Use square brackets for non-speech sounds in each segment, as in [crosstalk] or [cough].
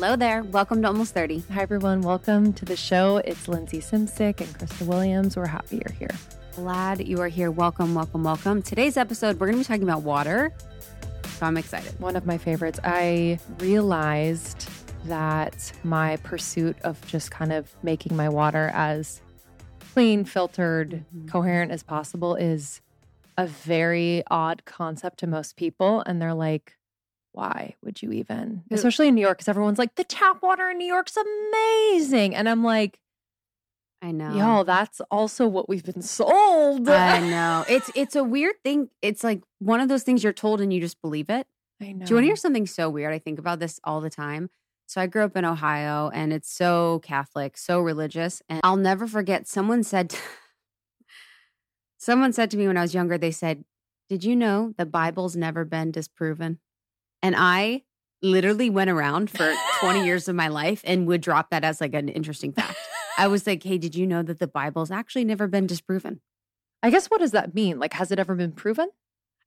Hello there. Welcome to Almost 30. Hi, everyone. Welcome to the show. It's Lindsey Simcik and Krista Williams. We're happy you're here. Glad you are here. Welcome, welcome, welcome. Today's episode, we're going to be talking about water. So I'm excited. One of my favorites. I realized that my pursuit of just kind of making my water as clean, filtered, Mhm. coherent as possible is a very odd concept to most people. And they're like, why would you even? Especially in New York, because everyone's like, the tap water in New York's amazing. And I'm like, I know. yo, that's also what we've been sold. I know. [laughs] It's it's a weird thing. It's like one of those things you're told and you just believe it. I know. Do you want to hear something so weird? I think about this all the time. So I grew up in Ohio and it's so Catholic, so religious. And I'll never forget someone said [laughs] someone said to me when I was younger, they said, Did you know the Bible's never been disproven? And I literally went around [laughs] for 20 years of my life and would drop that as like an interesting fact. I was like, Hey, did you know that the Bible's actually never been disproven? I guess what does that mean? Like, has it ever been proven?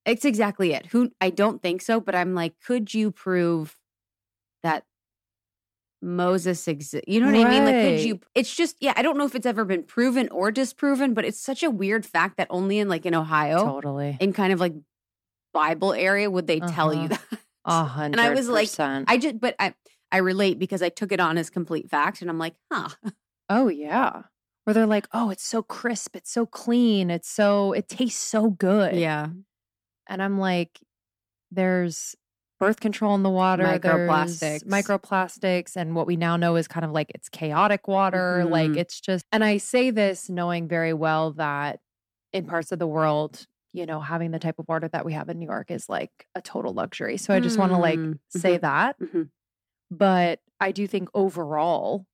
It's exactly it. Who I don't think so, but I'm like, could you prove that Moses exists? You know what I mean? Like, could you? It's just, yeah. I don't know if it's ever been proven or disproven, but it's such a weird fact that only in like in Ohio, Totally. in kind of like Bible area, would they tell you Uh-huh. that? A hundred. And I was like. I just, but I, I relate because I took it on as complete fact, and I'm like, huh, [laughs] oh yeah. Where they're like, oh, it's so crisp, it's so clean, it's so, it tastes so good. yeah, And I'm like, there's birth control in the water, Microplastics. microplastics, and what we now know is kind of like it's chaotic water. Like Mhm. it's just, and I say this knowing very well that in parts of the world, you know, having the type of water that we have in New York is like a total luxury. So I just want to like Mm, say that. Mhm. But I do think overall,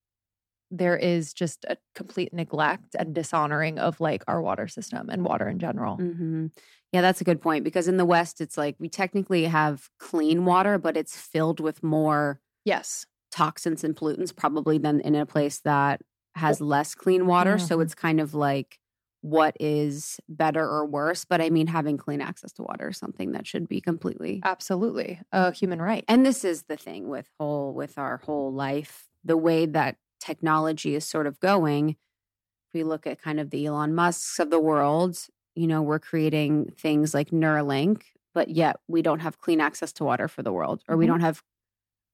there is just a complete neglect and dishonoring of like our water system and water in general. hmm Yeah, that's a good point because in the West, it's like we technically have clean water, but it's filled with more Yes. toxins and pollutants probably than in a place that has less clean water. So Mhm. it's kind of like what is better or worse. But I mean, having clean access to water is something that should be completely. Absolutely. A human right. And this is the thing with whole with our whole life, the way that technology is sort of going. If we look at kind of the Elon Musks of the world, you know, we're creating things like Neuralink, but yet we don't have clean access to water for the world, or we Mhm. don't have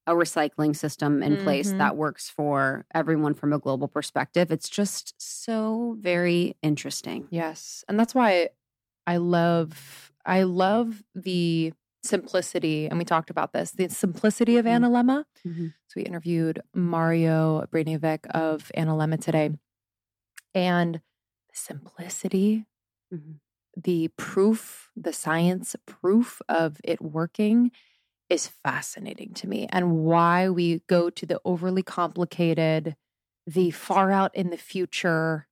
a recycling system in place Mhm. that works for everyone from a global perspective. It's just so very interesting. Yes. And that's why I love I love the simplicity and we talked about this, the simplicity of Mhm. Analemma. Mhm. So we interviewed Mario Brainevec of Analemma today. And the simplicity, Mhm. the proof, the science proof of it working is fascinating to me and why we go to the overly complicated, the far out in the future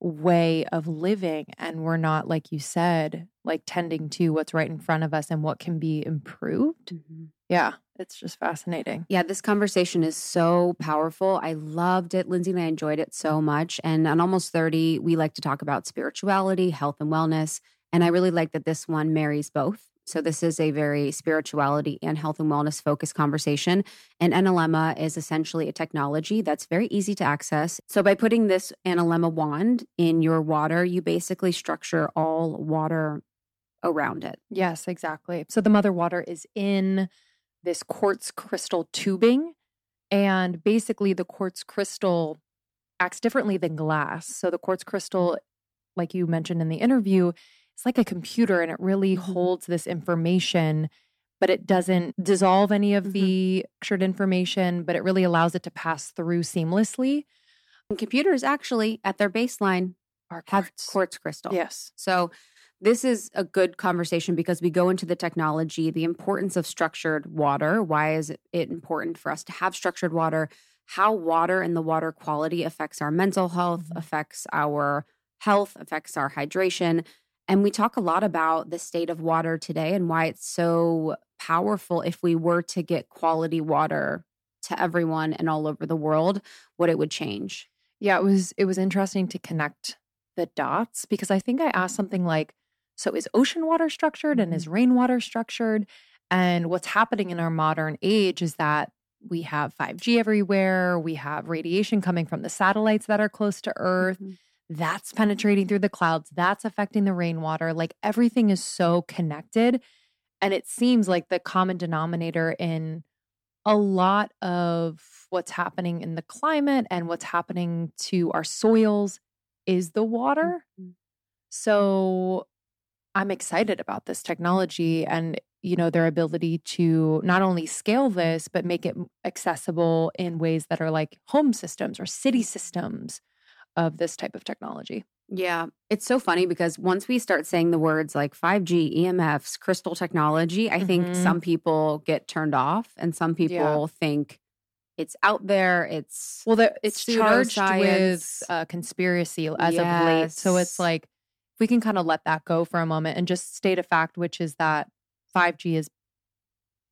way of living. And we're not, like you said, like tending to what's right in front of us and what can be improved. Mhm. Yeah, it's just fascinating. Yeah, this conversation is so powerful. I loved it. Lindsey and I enjoyed it so much. And on Almost 30, we like to talk about spirituality, health, and wellness. And I really like that this one marries both. So this is a very spirituality and health and wellness focused conversation. And Analemma is essentially a technology that's very easy to access. So by putting this Analemma wand in your water, you basically structure all water around it. Yes, exactly. So the mother water is in this quartz crystal tubing. And basically, the quartz crystal acts differently than glass. So the quartz crystal, like you mentioned in the interview, it's like a computer and it really Mhm. holds this information, but it doesn't dissolve any of Mhm. the structured information, but it really allows it to pass through seamlessly. And computers actually, at their baseline, Our have quartz crystal. Yes. So this is a good conversation because we go into the technology, the importance of structured water. Why is it important for us to have structured water? How water and the water quality affects our mental health, Mhm. affects our health, affects our hydration. And we talk a lot about the state of water today and why it's so powerful if we were to get quality water to everyone and all over the world, what it would change. Yeah, it was it was interesting to connect the dots because I think I asked something like, so is ocean water structured and is rainwater structured? And what's happening in our modern age is that we have 5G everywhere. We have radiation coming from the satellites that are close to Earth. Mm-hmm. That's penetrating through the clouds. That's affecting the rainwater. Like everything is so connected. And it seems like the common denominator in a lot of what's happening in the climate and what's happening to our soils is the water. Mm-hmm. So I'm excited about this technology and you know their ability to not only scale this but make it accessible in ways that are like home systems or city systems of this type of technology. Yeah, it's so funny because once we start saying the words like 5G, EMFs, crystal technology, I mm-hmm. think some people get turned off and some people yeah. think it's out there. It's well, the, it's charged with uh, conspiracy as yes. of late. So it's like we can kind of let that go for a moment and just state a fact, which is that 5G is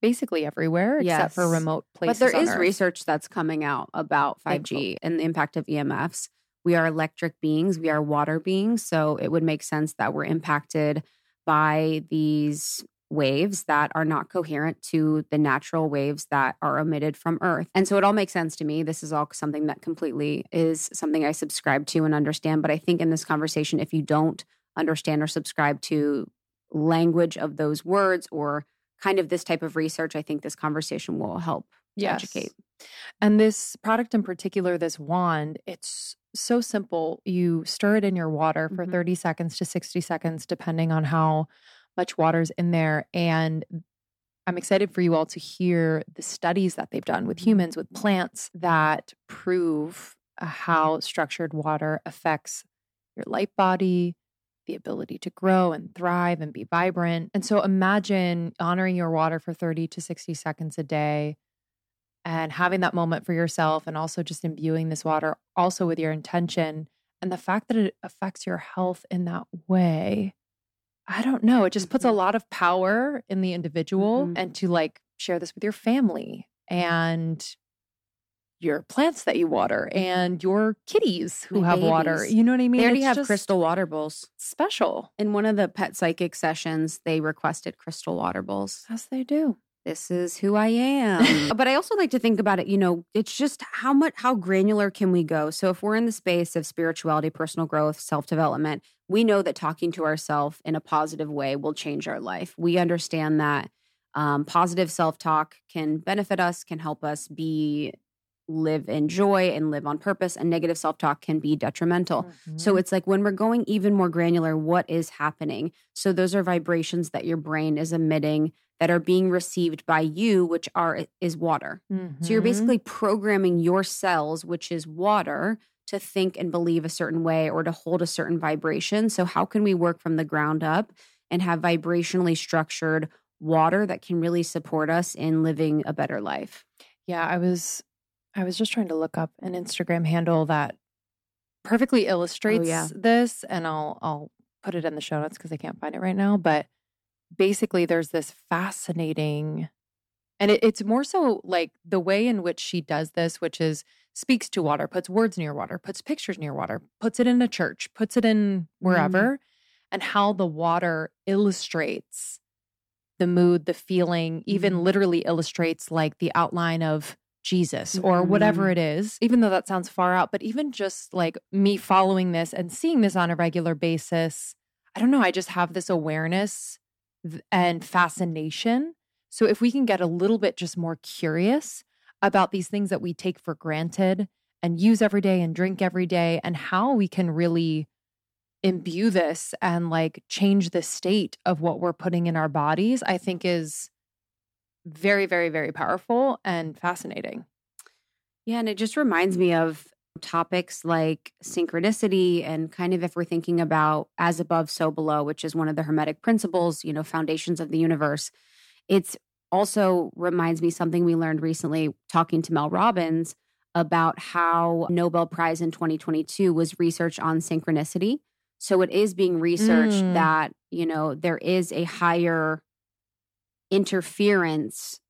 basically everywhere yes. except for remote places. But there is Earth. research that's coming out about 5G and the impact of EMFs. We are electric beings, we are water beings. So it would make sense that we're impacted by these waves that are not coherent to the natural waves that are emitted from Earth. And so it all makes sense to me. This is all something that completely is something I subscribe to and understand. But I think in this conversation, if you don't understand or subscribe to language of those words or kind of this type of research, I think this conversation will help yes. educate. And this product in particular, this wand, it's so simple. You stir it in your water for mm-hmm. 30 seconds to 60 seconds, depending on how much water's in there. And I'm excited for you all to hear the studies that they've done with mm-hmm. humans, with plants that prove uh, how structured water affects your light body, the ability to grow and thrive and be vibrant. And so imagine honoring your water for 30 to 60 seconds a day and having that moment for yourself and also just imbuing this water also with your intention and the fact that it affects your health in that way. I don't know, it just puts a mm-hmm. lot of power in the individual mm-hmm. and to like share this with your family and your plants that you water and your kitties who My have babies. water. You know what I mean? They already it's have crystal water bowls. Special. In one of the pet psychic sessions, they requested crystal water bowls. As they do. This is who I am. [laughs] but I also like to think about it, you know, it's just how much how granular can we go? So if we're in the space of spirituality, personal growth, self-development, we know that talking to ourselves in a positive way will change our life. We understand that um, positive self talk can benefit us, can help us be live in joy and live on purpose and negative self-talk can be detrimental. Mm-hmm. So it's like when we're going even more granular what is happening. So those are vibrations that your brain is emitting that are being received by you which are is water. Mm-hmm. So you're mm-hmm. basically programming your cells which is water to think and believe a certain way or to hold a certain vibration. So how can we work from the ground up and have vibrationally structured water that can really support us in living a better life? Yeah, I was I was just trying to look up an Instagram handle that perfectly oh, illustrates oh, yeah. this, and I'll I'll put it in the show notes because I can't find it right now. But basically, there's this fascinating, and it, it's more so like the way in which she does this, which is speaks to water, puts words near water, puts pictures near water, puts it in a church, puts it in wherever, mm. and how the water illustrates the mood, the feeling, even mm. literally illustrates like the outline of Jesus or mm-hmm. whatever it is, even though that sounds far out. But even just like me following this and seeing this on a regular basis, I don't know, I just have this awareness and fascination. So if we can get a little bit just more curious about these things that we take for granted and use every day and drink every day and how we can really imbue this and like change the state of what we're putting in our bodies, I think is very, very, very powerful and fascinating. Yeah. And it just reminds me of topics like synchronicity and kind of if we're thinking about as above, so below, which is one of the Hermetic principles, you know, foundations of the universe. It's also reminds me something we learned recently talking to Mel Robbins about how Nobel Prize in 2022 was research on synchronicity. So it is being researched mm. that, you know, there is a higher interference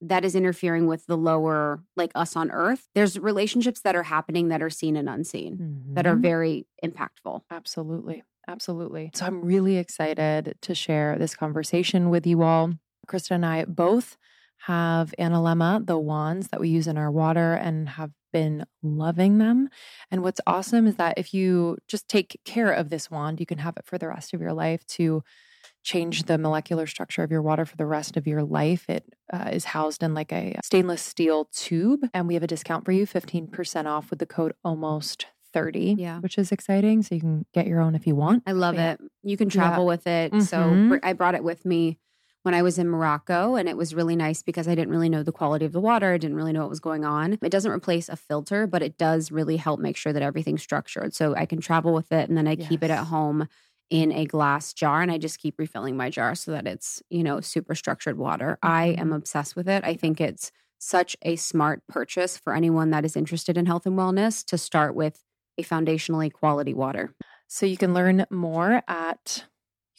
that is interfering with the lower like us on earth there's relationships that are happening that are seen and unseen mm-hmm. that are mm-hmm. very impactful absolutely absolutely so i'm really excited to share this conversation with you all krista and i both have Analemma, the wands that we use in our water and have been loving them. And what's awesome is that if you just take care of this wand, you can have it for the rest of your life to change the molecular structure of your water for the rest of your life. It uh, is housed in like a stainless steel tube, and we have a discount for you 15% off with the code almost 30 Yeah. which is exciting so you can get your own if you want I love Yeah. it. You can travel with it. So Mhm. br- I brought it with me when I was in Morocco, and it was really nice because I didn't really know the quality of the water. I didn't really know what was going on. It doesn't replace a filter, but it does really help make sure that everything's structured. So I can travel with it, and then I keep it at home in a glass jar, and I just keep refilling my jar so that it's you know super structured water. I am Mhm. obsessed with it. I think it's such a smart purchase for anyone that is interested in health and wellness to start with a foundationally quality water. so you can learn more at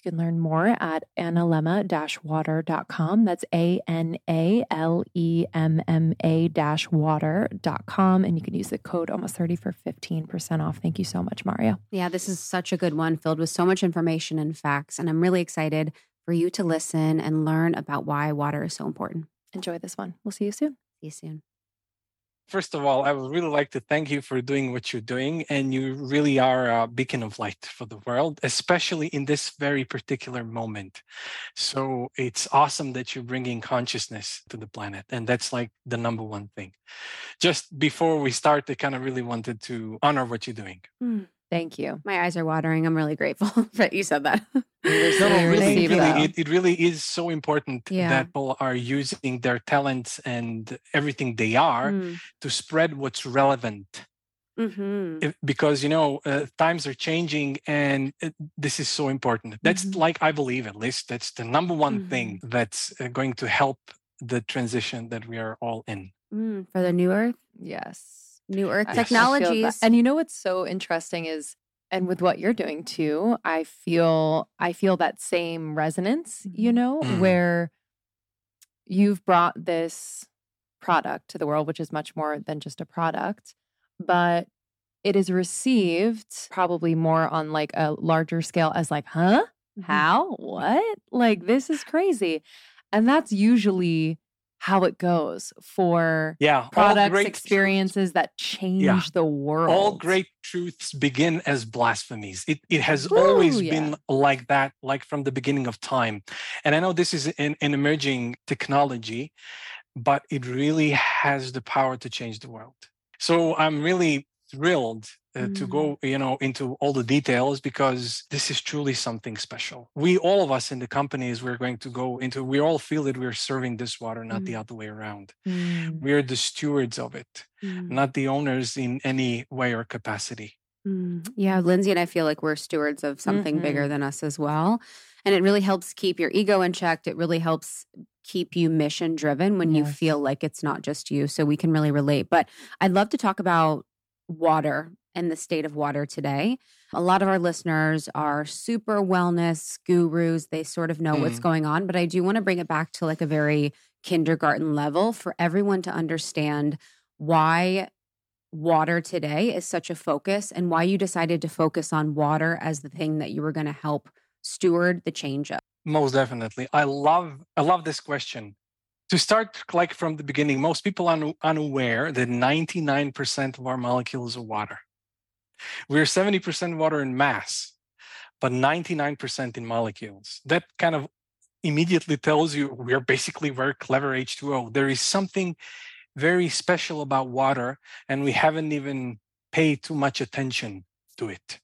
you can learn more at analemma-water.com that's a-n-a-l-e-m-m-a-water.com and you can use the code almost 30 for 15% off thank you so much mario Yeah, this is such a good one filled with so much information and facts. And I'm really excited for you to listen and learn about why water is so important. enjoy this one we'll see you soon See you soon. First of all, I would really like to thank you for doing what you're doing. And you really are a beacon of light for the world, especially in this very particular moment. So it's awesome that you're bringing consciousness to the planet. And that's like the number one thing. Just before we start, I kind of really wanted to honor what you're doing. Hmm. Thank you My eyes are watering. I'm really grateful [laughs] that you said that. [laughs] No, no, really, really, it, it really is so important Yeah. that people are using their talents and everything they are Mm. to spread what's relevant Mhm. if- because you know uh, times are changing and it, this is so important that's Mhm. like i believe at least that's the number one thing that's uh, going to help the transition that we are all in Mm. For the new earth, yes new earth I- I technologies. And you know what's so interesting is and with what you're doing too, I feel I feel that same resonance, you Mhm. know, Mhm. where you've brought this product to the world which is much more than just a product, but it is received probably more on like a larger scale as like, "Huh? Mhm. How? What? Like this is crazy." And that's usually how it goes for yeah products, experiences that change the world. all great truths begin as blasphemies. It, it has always yeah. been like that like from the beginning of time. And i know this is an, an emerging technology but it really has the power to change the world. So i'm really thrilled uh, to Mm. go you know into all the details because this is truly something special we all of us in the companies we're going to go into we all feel that we're serving this water not the Mm. other way around Mm. we're the stewards of it Mm. not the owners in any way or capacity. Mm. Yeah, Lindsey and I feel like we're stewards of something bigger Mhm. than us as well. And it really helps keep your ego in check. It really helps keep you mission driven when you feel like it's not just you. So we can really relate. But I'd love to talk about water and the state of water today. A lot of our listeners are super wellness gurus. They sort of know what's Mhm. going on. But I do want to bring it back to like a very kindergarten level for everyone to understand why water today is such a focus and why you decided to focus on water as the thing that you were going to help steward the change of. Most definitely. I love I love this question. To start like from the beginning, most people are unaware that 99% of our molecules are water. We're 70% water in mass, but 99% in molecules. That kind of immediately tells you we're basically very clever H2O. There is something very special about water, and we haven't even paid too much attention to it.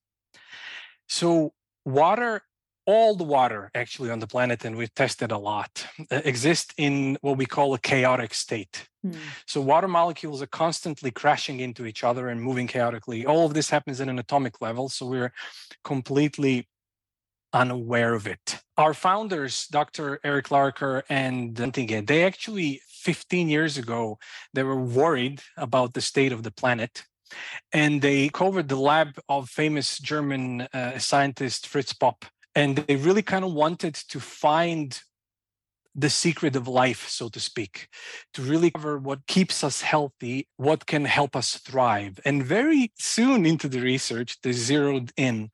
So, water, all the water actually on the planet, and we've tested a lot, uh, exists in what we call a chaotic state. Mm. So water molecules are constantly crashing into each other and moving chaotically. All of this happens at an atomic level, so we're completely unaware of it. Our founders, Dr. Eric Larker and Huntington, they actually 15 years ago, they were worried about the state of the planet. And they covered the lab of famous German uh, scientist Fritz Popp. And they really kind of wanted to find the secret of life, so to speak, to really cover what keeps us healthy, what can help us thrive. And very soon into the research, they zeroed in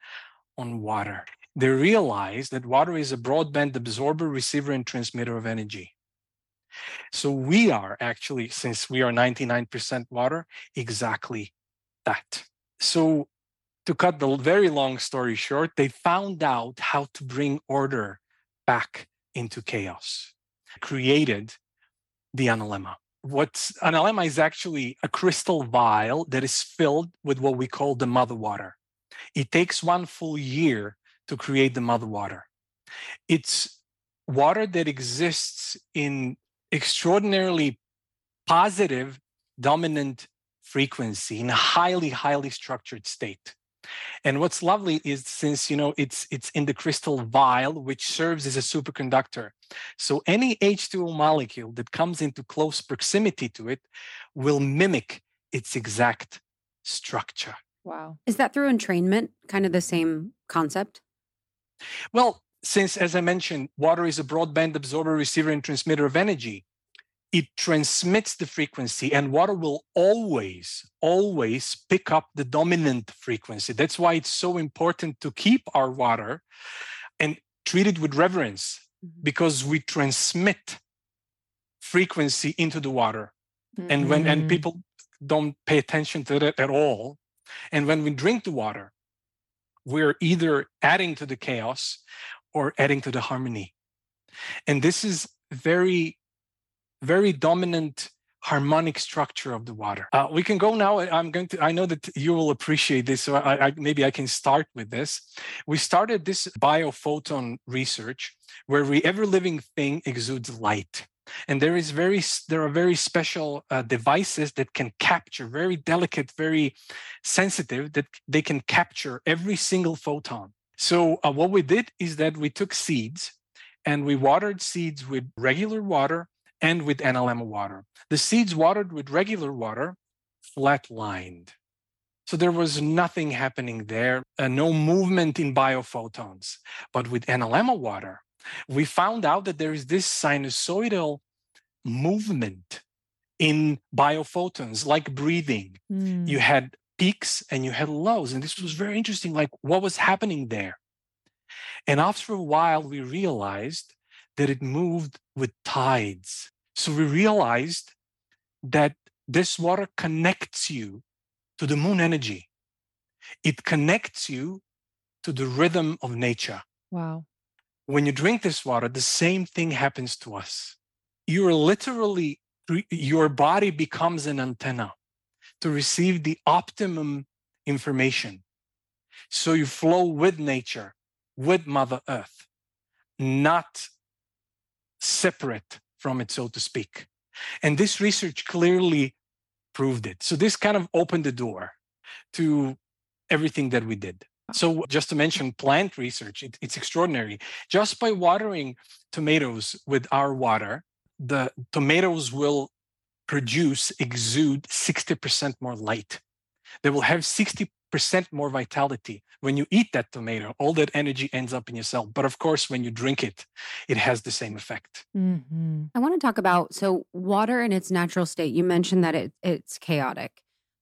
on water. They realized that water is a broadband absorber, receiver, and transmitter of energy. So we are actually, since we are 99% water, exactly that. So to cut the very long story short, they found out how to bring order back into chaos, created the analemma. What's analemma is actually a crystal vial that is filled with what we call the mother water. It takes one full year to create the mother water. It's water that exists in extraordinarily positive dominant frequency in a highly highly structured state and what's lovely is since you know it's it's in the crystal vial which serves as a superconductor. So any h2o molecule that comes into close proximity to it will mimic its exact structure. Wow. Is that through entrainment kind of the same concept? Well since, as I mentioned, water is a broadband absorber, receiver, and transmitter of energy, it transmits the frequency, and water will always, always pick up the dominant frequency. That's why it's so important to keep our water and treat it with reverence mm-hmm. because we transmit frequency into the water. Mm-hmm. And when and mm-hmm. people don't pay attention to that at all. And when we drink the water, we're either adding to the chaos or adding to the harmony. And this is very, very dominant harmonic structure of the water. Uh, we can go now. I'm going to, I know that you will appreciate this. So I, I, maybe I can start with this. We started this biophoton research where we, every living thing exudes light. And there is very, there are very special uh, devices that can capture, very delicate, very sensitive, that they can capture every single photon. So uh, what we did is that we took seeds and we watered seeds with regular water and with analemma water. The seeds watered with regular water flatlined. So there was nothing happening there, uh, no movement in biophotons. But with analemma water, we found out that there is this sinusoidal movement in biophotons, like breathing. Mm. You had peaks and you had lows. And this was very interesting, like what was happening there. And after a while, we realized that it moved with tides. So we realized that this water connects you to the moon energy. It connects you to the rhythm of nature. Wow. When you drink this water, the same thing happens to us. You're literally, your body becomes an antenna to receive the optimum information. So you flow with nature, with Mother Earth, not separate from it, so to speak. And this research clearly proved it. So this kind of opened the door to everything that we did. So just to mention plant research, it, it's extraordinary. Just by watering tomatoes with our water, the tomatoes will produce, exude 60% more light. They will have 60% more vitality. When you eat that tomato, all that energy ends up in your cell. But of course, when you drink it, it has the same effect. Mm-hmm. I want to talk about so water in its natural state. You mentioned that it, it's chaotic,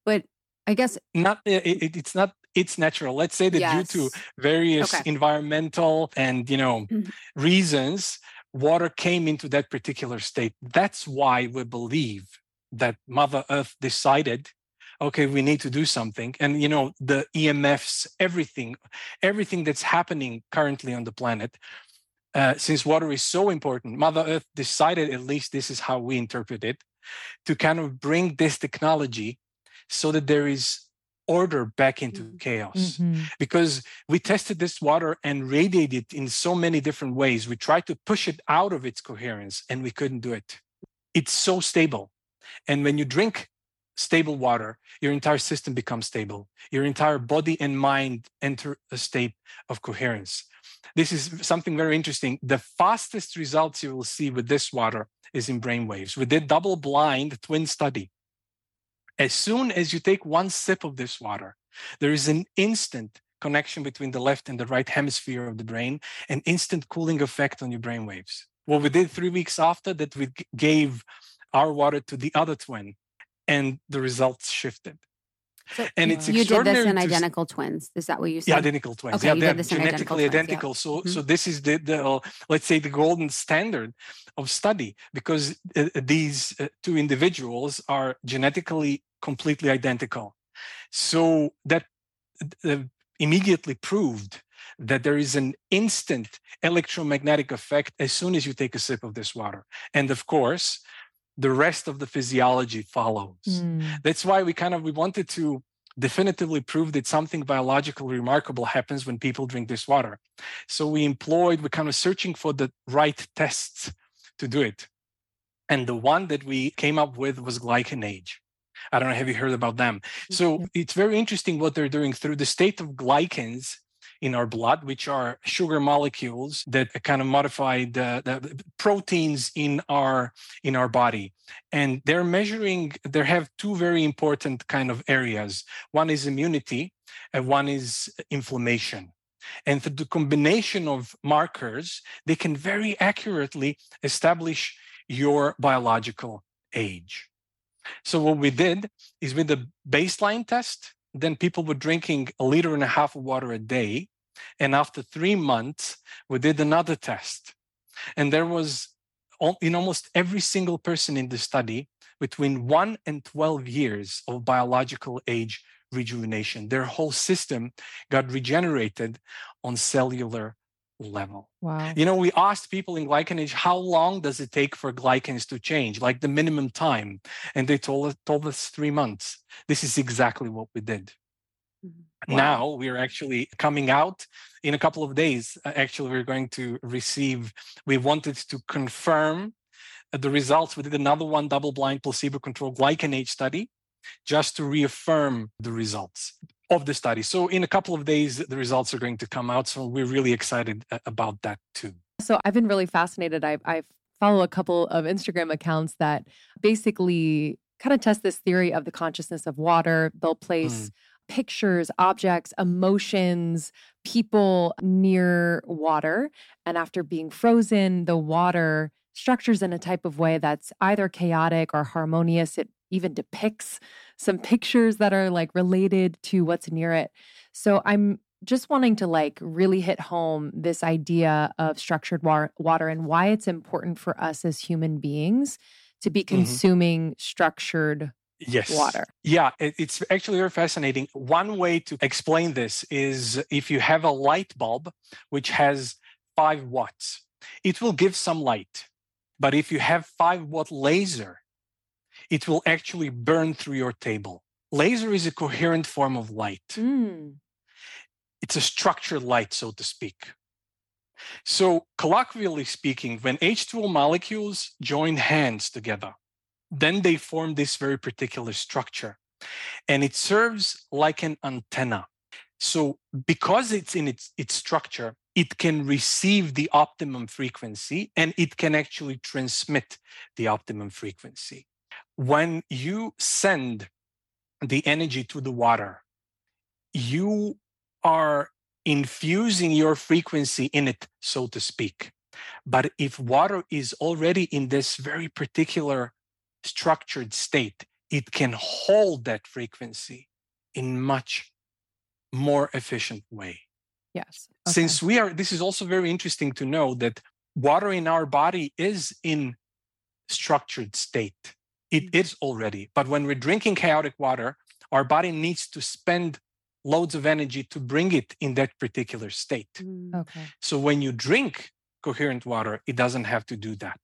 but I guess not. It, it's not. It's natural. Let's say that yes. due to various okay. environmental and you know mm-hmm. reasons, water came into that particular state. That's why we believe that Mother Earth decided, okay, we need to do something. And you know, the EMFs, everything, everything that's happening currently on the planet, uh, since water is so important, Mother Earth decided, at least this is how we interpret it, to kind of bring this technology so that there is order back into mm, chaos. Mm-hmm. because we tested this water and radiated it in so many different ways. We tried to push it out of its coherence and we couldn't do it. It's so stable. And when you drink stable water your entire system becomes stable. Your entire body and mind enter a state of coherence. This is something very interesting. The fastest results you will see with this water is in brain waves. We did double blind twin study. As soon as you take one sip of this water, there is an instant connection between the left and the right hemisphere of the brain, an instant cooling effect on your brain waves. What we did three weeks after that, we gave our water to the other twin, and the results shifted. So and it's you did this in to s- identical twins. Is that what you said? Yeah, identical twins. Okay, yeah, you they're this in identical genetically twins, yeah. identical. So, Mhm. so this is the, the uh, let's say the golden standard of study because uh, these uh, two individuals are genetically completely identical. So that uh, immediately proved that there is an instant electromagnetic effect as soon as you take a sip of this water, and of course, the rest of the physiology follows. Mm. that's why we kind of we wanted to definitively prove that something biologically remarkable happens when people drink this water. So we employed we're kind of searching for the right tests to do it. And the one that we came up with was GlycanAge. i don't know have you heard about them? So it's very interesting what they're doing through the state of glycans in our blood, which are sugar molecules that kind of modify the, the proteins in our in our body. And they're measuring they have two very important kind of areas. One is immunity and one is inflammation. And through the combination of markers they can very accurately establish your biological age. So what we did is with the baseline test then people were drinking a liter and a half of water a day and after three months we did another test. And there was in almost every single person in the study between 1 and 12 years of biological age rejuvenation their whole system got regenerated on cellular level. Wow. you know we asked people in GlycanAge how long does it take for glycans to change? Like the minimum time. And they told us told us 3 months. This is exactly what we did. Mhm. now we are actually coming out. In a couple of days Uh, actually we're going to receive we wanted to confirm uh, the results. We did another one double blind placebo controlled GlycanAge study just to reaffirm the results of the study so in a couple of days the results are going to come out so we're really excited uh, about that too So I've been really fascinated. I, I follow a couple of Instagram accounts that basically kind of test this theory of the consciousness of water. They'll place pictures, objects, emotions, people near water. And after being frozen, the water structures in a type of way that's either chaotic or harmonious. It even depicts some pictures that are like related to what's near it. So I'm just wanting to like really hit home this idea of structured wa- water and why it's important for us as human beings to be mm-hmm. consuming structured yes water. Yeah, it- it's actually very fascinating. One way to explain this is if you have a light bulb which has five watts, it will give some light. But if you have five watt laser, it will actually burn through your table. Laser is a coherent form of light. Mm. It's a structured light, so to speak. So, colloquially speaking, when H2O molecules join hands together, then they form this very particular structure. And it serves like an antenna. So, because it's in its, its structure, it can receive the optimum frequency and it can actually transmit the optimum frequency. When you send the energy to the water, you are infusing your frequency in it, so to speak. But if water is already in this very particular structured state, it can hold that frequency in much more efficient way. Yes. Okay. Since we are, this is also very interesting to know that water in our body is in structured state. It is already, but when we're drinking chaotic water, our body needs to spend loads of energy to bring it in that particular state. Mm. okay. So when you drink coherent water, it doesn't have to do that.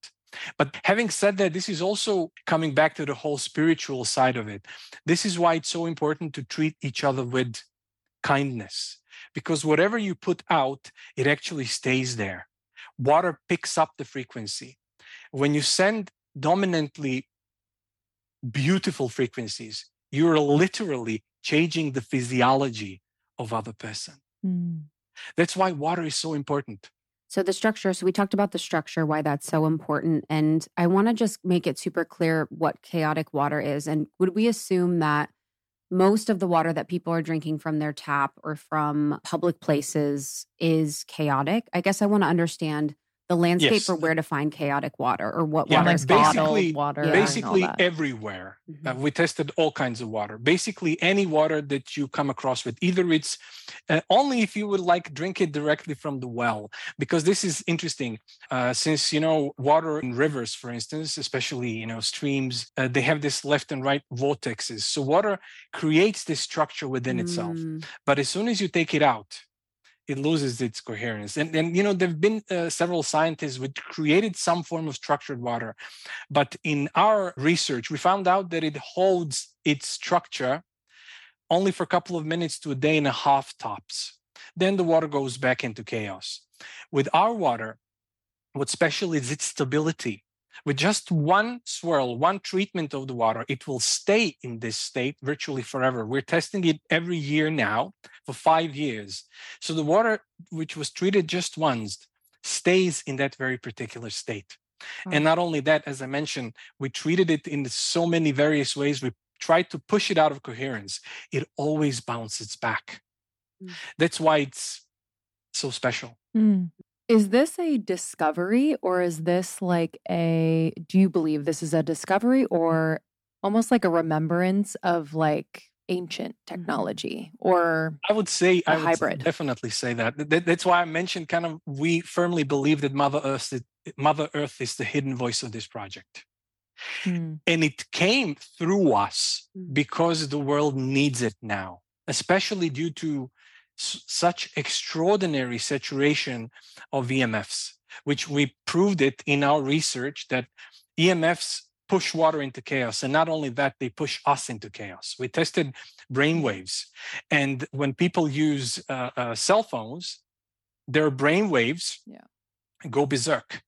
But having said that, this is also coming back to the whole spiritual side of it. This is why it's so important to treat each other with kindness, because whatever you put out, it actually stays there. Water picks up the frequency. When you send dominantly beautiful frequencies, you're literally changing the physiology of other person. Mm. That's why water is so important. So the structure, so we talked about the structure, why that's so important. And I want to just make it super clear what chaotic water is. And would we assume that most of the water that people are drinking from their tap or from public places is chaotic? I guess I want to understand the landscape Yes. for where to find chaotic water or what Yeah, water like is basically- water. Yeah. basically everywhere. Uh, Mhm. we tested all kinds of water. Basically, any water that you come across with, either it's uh, only if you would like drink it directly from the well, because this is interesting. Uh, since you know water in rivers, for instance, especially you know streams, uh, they have this left and right vortexes. So water creates this structure within itself. Mm. But as soon as you take it out, it loses its coherence. And, and you know, there have been uh, several scientists which created some form of structured water. But in our research, we found out that it holds its structure only for a couple of minutes to a day and a half tops. Then the water goes back into chaos. With our water, what's special is its stability. With just one swirl, one treatment of the water, it will stay in this state virtually forever. We're testing it every year now for five years. So the water, which was treated just once, stays in that very particular state. And not only that, as I mentioned, we treated it in so many various ways. We tried to push it out of coherence. It always bounces back. Mm. That's why it's so special. Mm. Is this a discovery or is this like a, do you believe this is a discovery or almost like a remembrance of like ancient technology or I would say A I would hybrid. definitely say that. That- That's why I mentioned kind of we firmly believe that Mother Earth is, Mother Earth is the hidden voice of this project. Mm. And it came through us Mm. because the world needs it now, especially due to such extraordinary saturation of EMFs, which we proved it in our research that EMFs push water into chaos. And not only that, they push us into chaos. We tested brain waves. And when people use uh, uh, cell phones, their brain waves Yeah. go berserk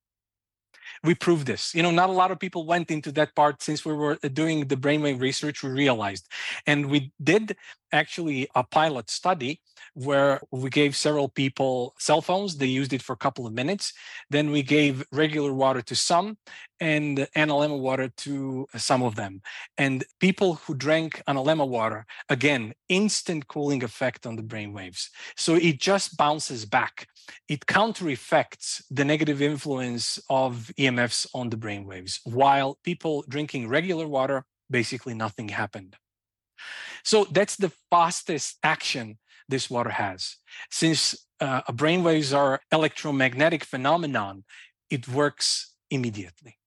we proved this. You know, not a lot of people went into that part since we were uh, doing the brainwave research. We realized, and we did actually a pilot study where we gave several people cell phones. They used it for a couple of minutes. Then we gave regular water to some and analemma water to some of them. And people who drank analemma water, again, instant cooling effect on the brain waves. So it just bounces back it counter effects the negative influence of EMFs on the brain waves, while people drinking regular water, basically nothing happened. So that's the fastest action this water has. Since uh, brain waves are electromagnetic phenomenon, it works immediately.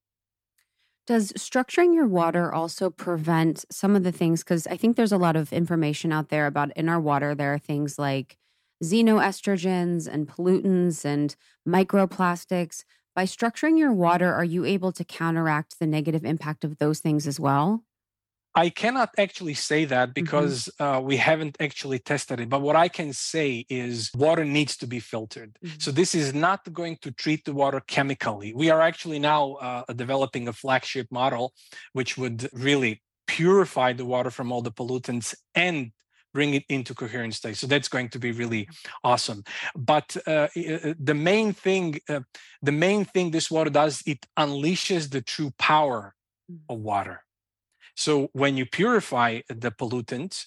Does structuring your water also prevent some of the things? Because I think there's a lot of information out there about in our water, there are things like xenoestrogens and pollutants and microplastics. By structuring your water, are you able to counteract the negative impact of those things as well? I cannot actually say that because uh, we haven't actually tested it. But what I can say is water needs to be filtered. Mhm. So this is not going to treat the water chemically. We are actually now uh, developing a flagship model which would really purify the water from all the pollutants and bring it into coherent state. So that's going to be really awesome. But uh, uh, the main thing, uh, the main thing this water does, it unleashes the true power of water. So when you purify the pollutant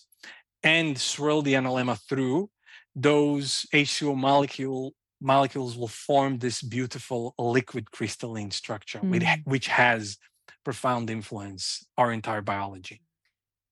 and swirl the analemma through, those H2O molecule molecules will form this beautiful liquid crystalline structure, which, Mm. which has profound influence our entire biology.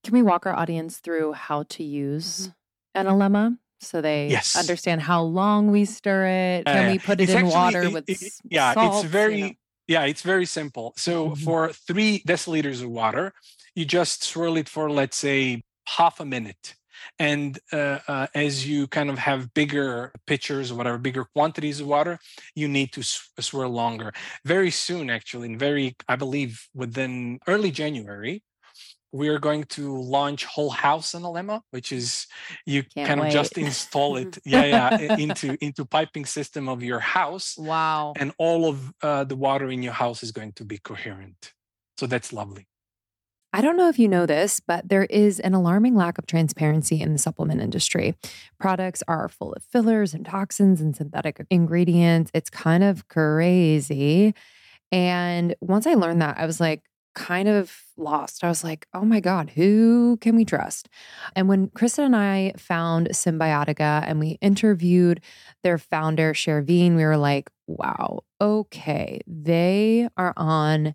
Can we walk our audience through how to use an analemma so they Yes. understand how long we stir it? Can Uh, we put it in actually- water it- with it- s- yeah salt, it's you very know? yeah it's very simple so Mhm. for three deciliters of water you just swirl it for let's say half a minute and uh, uh, as you kind of have bigger pitchers or whatever bigger quantities of water you need to s- swirl longer very soon actually in very i believe within early january we are going to launch whole house analemma which is you Can't kind of just install it [laughs] yeah yeah into into piping system of your house Wow. and all of uh, the water in your house is going to be coherent. So that's lovely. I don't know if you know this, but there is an alarming lack of transparency in the supplement industry. Products are full of fillers and toxins and synthetic ingredients. It's kind of crazy. And once I learned that, I was like, kind of lost. I was like, oh my God, who can we trust? And when Kristen and I found Cymbiotika and we interviewed their founder, Shervin, we were like, wow, okay, they are on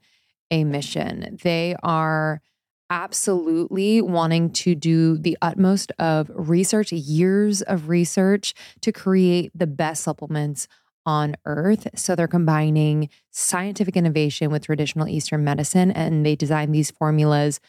a mission. They are absolutely wanting to do the utmost of research, years of research to create the best supplements on earth. So they're combining scientific innovation with traditional Eastern medicine, and they design these formulas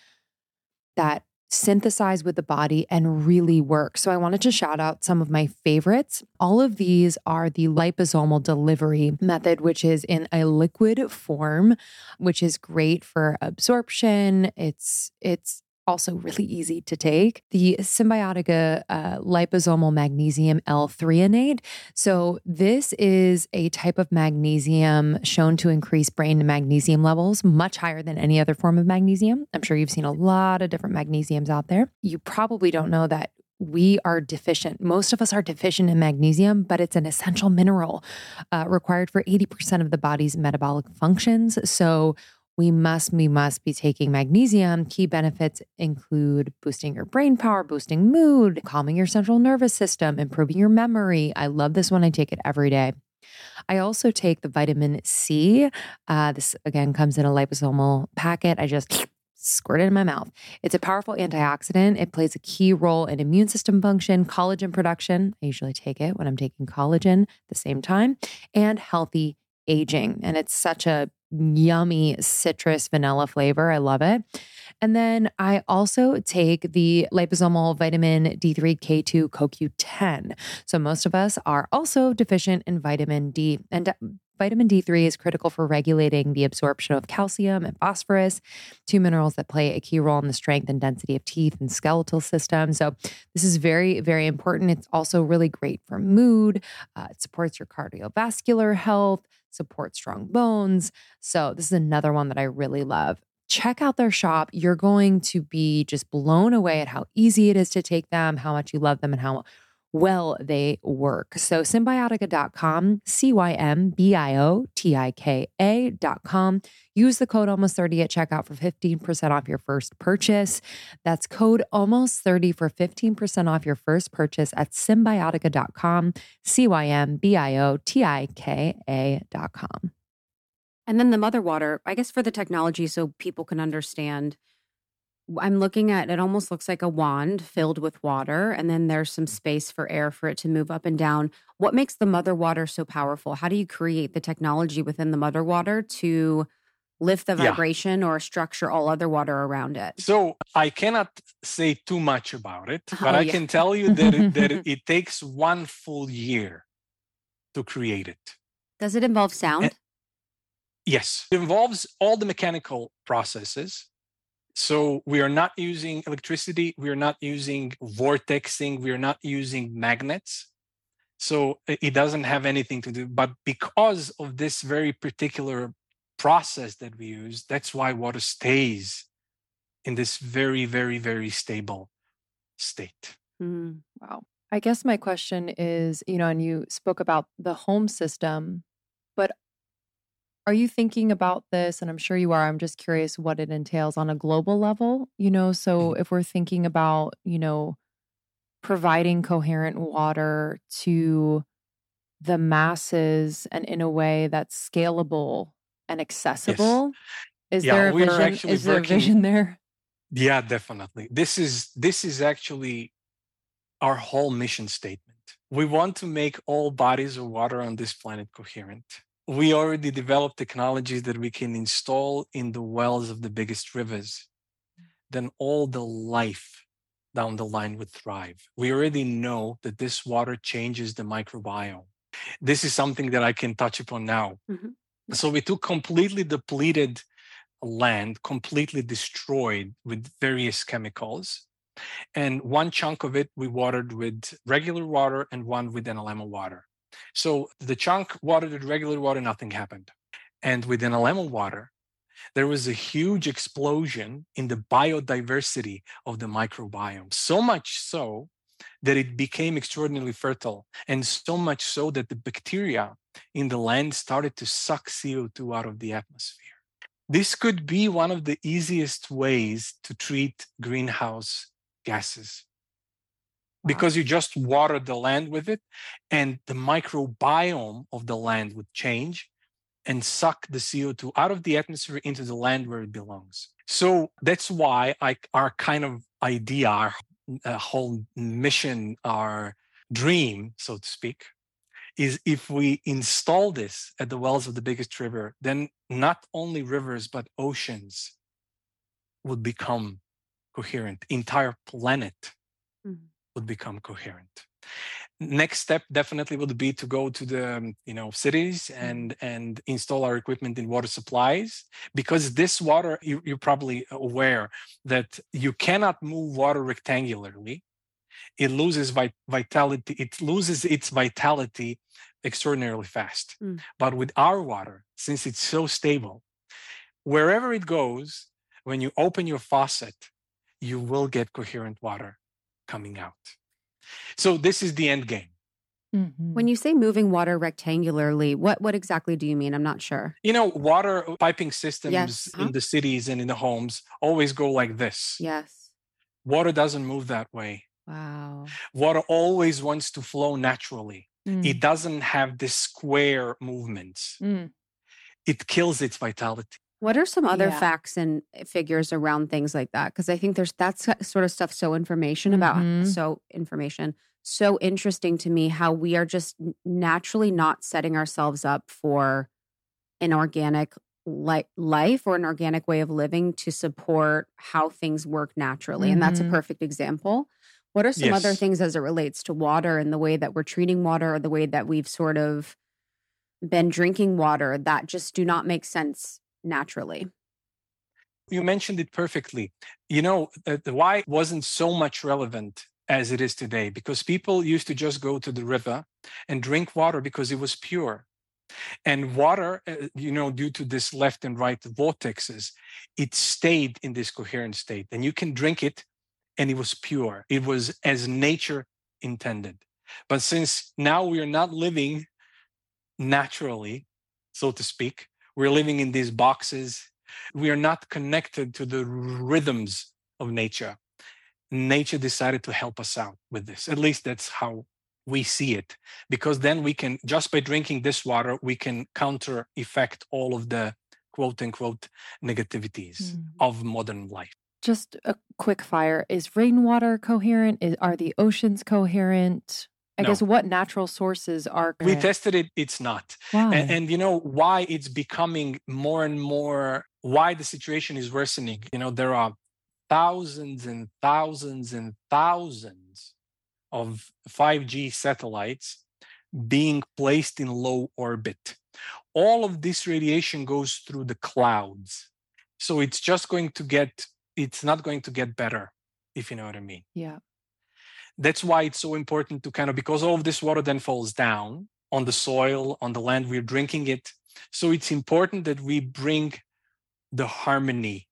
that synthesize with the body and really work. So I wanted to shout out some of my favorites. All of these are the liposomal delivery method, which is in a liquid form, which is great for absorption. It's it's also really easy to take. The Cymbiotika uh, liposomal magnesium L-threonate. So this is a type of magnesium shown to increase brain magnesium levels much higher than any other form of magnesium. I'm sure you've seen a lot of different magnesiums out there. You probably don't know that we are deficient. Most of us are deficient in magnesium, but it's an essential mineral uh, required for 80% of the body's metabolic functions. So we must we must be taking magnesium key benefits include boosting your brain power boosting mood calming your central nervous system improving your memory i love this one i take it every day i also take the vitamin c uh, this again comes in a liposomal packet i just squirt it in my mouth. It's a powerful antioxidant. It plays a key role in immune system function, collagen production. I usually take it when I'm taking collagen at the same time, and healthy aging. And it's such a yummy citrus vanilla flavor. I love it. And then I also take the liposomal vitamin D3 K2 CoQ10. So most of us are also deficient in vitamin D. And vitamin D3 is critical for regulating the absorption of calcium and phosphorus, two minerals that play a key role in the strength and density of teeth and skeletal system. So, this is very, very important. It's also really great for mood, uh, it supports your cardiovascular health, supports strong bones. So, this is another one that I really love. Check out their shop. You're going to be just blown away at how easy it is to take them, how much you love them, and how well they work. So cymbiotika.com, C Y M B I O T I K A.com. Use the code almost 30 at checkout for 15% off your first purchase. That's code almost 30 for 15% off your first purchase at cymbiotika.com, C Y M B I O T I K A.com. And then the mother water, I guess for the technology so people can understand I'm looking at it almost looks like a wand filled with water and then there's some space for air for it to move up and down. What makes the mother water so powerful? How do you create the technology within the mother water to lift the vibration yeah. or structure all other water around it? So I cannot say too much about it, but oh, I yeah. can tell you that it, that it takes one full year to create it. Does it involve eh, sound? And, yes, it involves all the mechanical processes so we are not using electricity, we are not using vortexing, we are not using magnets. So it doesn't have anything to do. But because of this very particular process that we use, that's why water stays in this very, very, very stable state. Mm, wow. I guess my question is, you know, and you spoke about the home system, but are you thinking about this? And I'm sure you are. I'm just curious what it entails on a global level. You know, so mm-hmm. if we're thinking about, you know, providing coherent water to the masses and in a way that's scalable and accessible. Yes. Is yeah, there a vision? Is there a vision there? Yeah, definitely. This is this is actually our whole mission statement. We want to make all bodies of water on this planet coherent we already developed technologies that we can install in the wells of the biggest rivers. Then all the life down the line would thrive. We already know that this water changes the microbiome. This is something that i can touch upon now. Mm-hmm. so we took completely depleted land completely destroyed with various chemicals and one chunk of it we watered with regular water and one with NLM water so the chunk watered with regular water, nothing happened. And with NLM water, there was a huge explosion in the biodiversity of the microbiome. So much so that it became extraordinarily fertile, and so much so that the bacteria in the land started to suck CO2 out of the atmosphere. This could be one of the easiest ways to treat greenhouse gases because you just water the land with it and the microbiome of the land would change and suck the CO2 out of the atmosphere into the land where it belongs. So that's why I, our kind of idea, our uh, whole mission, our dream, so to speak, is if we install this at the wells of the biggest river, then not only rivers, but oceans would become coherent. Entire planet. Would become coherent next step definitely would be to go to the um, you know cities mm-hmm. and and install our equipment in water supplies because this water you, you're probably aware that you cannot move water rectangularly it loses vitality it loses its vitality extraordinarily fast mm. but with our water since it's so stable wherever it goes when you open your faucet you will get coherent water coming out so this is the end game. Mm-hmm. When you say moving water rectangularly, what what exactly do you mean? I'm not sure. You know, water piping systems yes. huh? in the cities and in the homes always go like this. Yes. Water doesn't move that way. Wow. Water always wants to flow naturally. Mm. It doesn't have this square movements. Mm. It kills its vitality. What are some other yeah. facts and figures around things like that? Because I think there's that sort of stuff so information about mm-hmm. so information so interesting to me how we are just naturally not setting ourselves up for an organic li- life or an organic way of living to support how things work naturally. Mm-hmm. And that's a mm-hmm. perfect example. What are some yes. other things as it relates to water and the way that we're treating water or the way that we've sort of been drinking water that just do not make sense naturally. You mentioned it perfectly. You know, uh, the why wasn't so much relevant as it is today because people used to just go to the river and drink water because it was pure. And water, uh, you know, due to this left and right vortexes, it stayed in this coherent state. And you can drink it and it was pure. It was as nature intended. But since now we are not living naturally, so to speak, we're living in these boxes. We are not connected to the rhythms of nature. Nature decided to help us out with this. At least that's how we see it. Because then we can, just by drinking this water, we can counter effect all of the quote unquote negativities mm. of modern life. Just a quick fire. Is rainwater coherent? Is, are the oceans coherent? I no. guess what natural sources are. We tested it, it's not. And, and, you know why it's becoming more and more, why the situation is worsening. You know, there are thousands and thousands and thousands of 5G satellites being placed in low orbit. All of this radiation goes through the clouds. So it's just going to get, it's not going to get better, if you know what I mean. Yeah that's why it's so important to kind of because all of this water then falls down on the soil on the land we're drinking it so it's important that we bring the harmony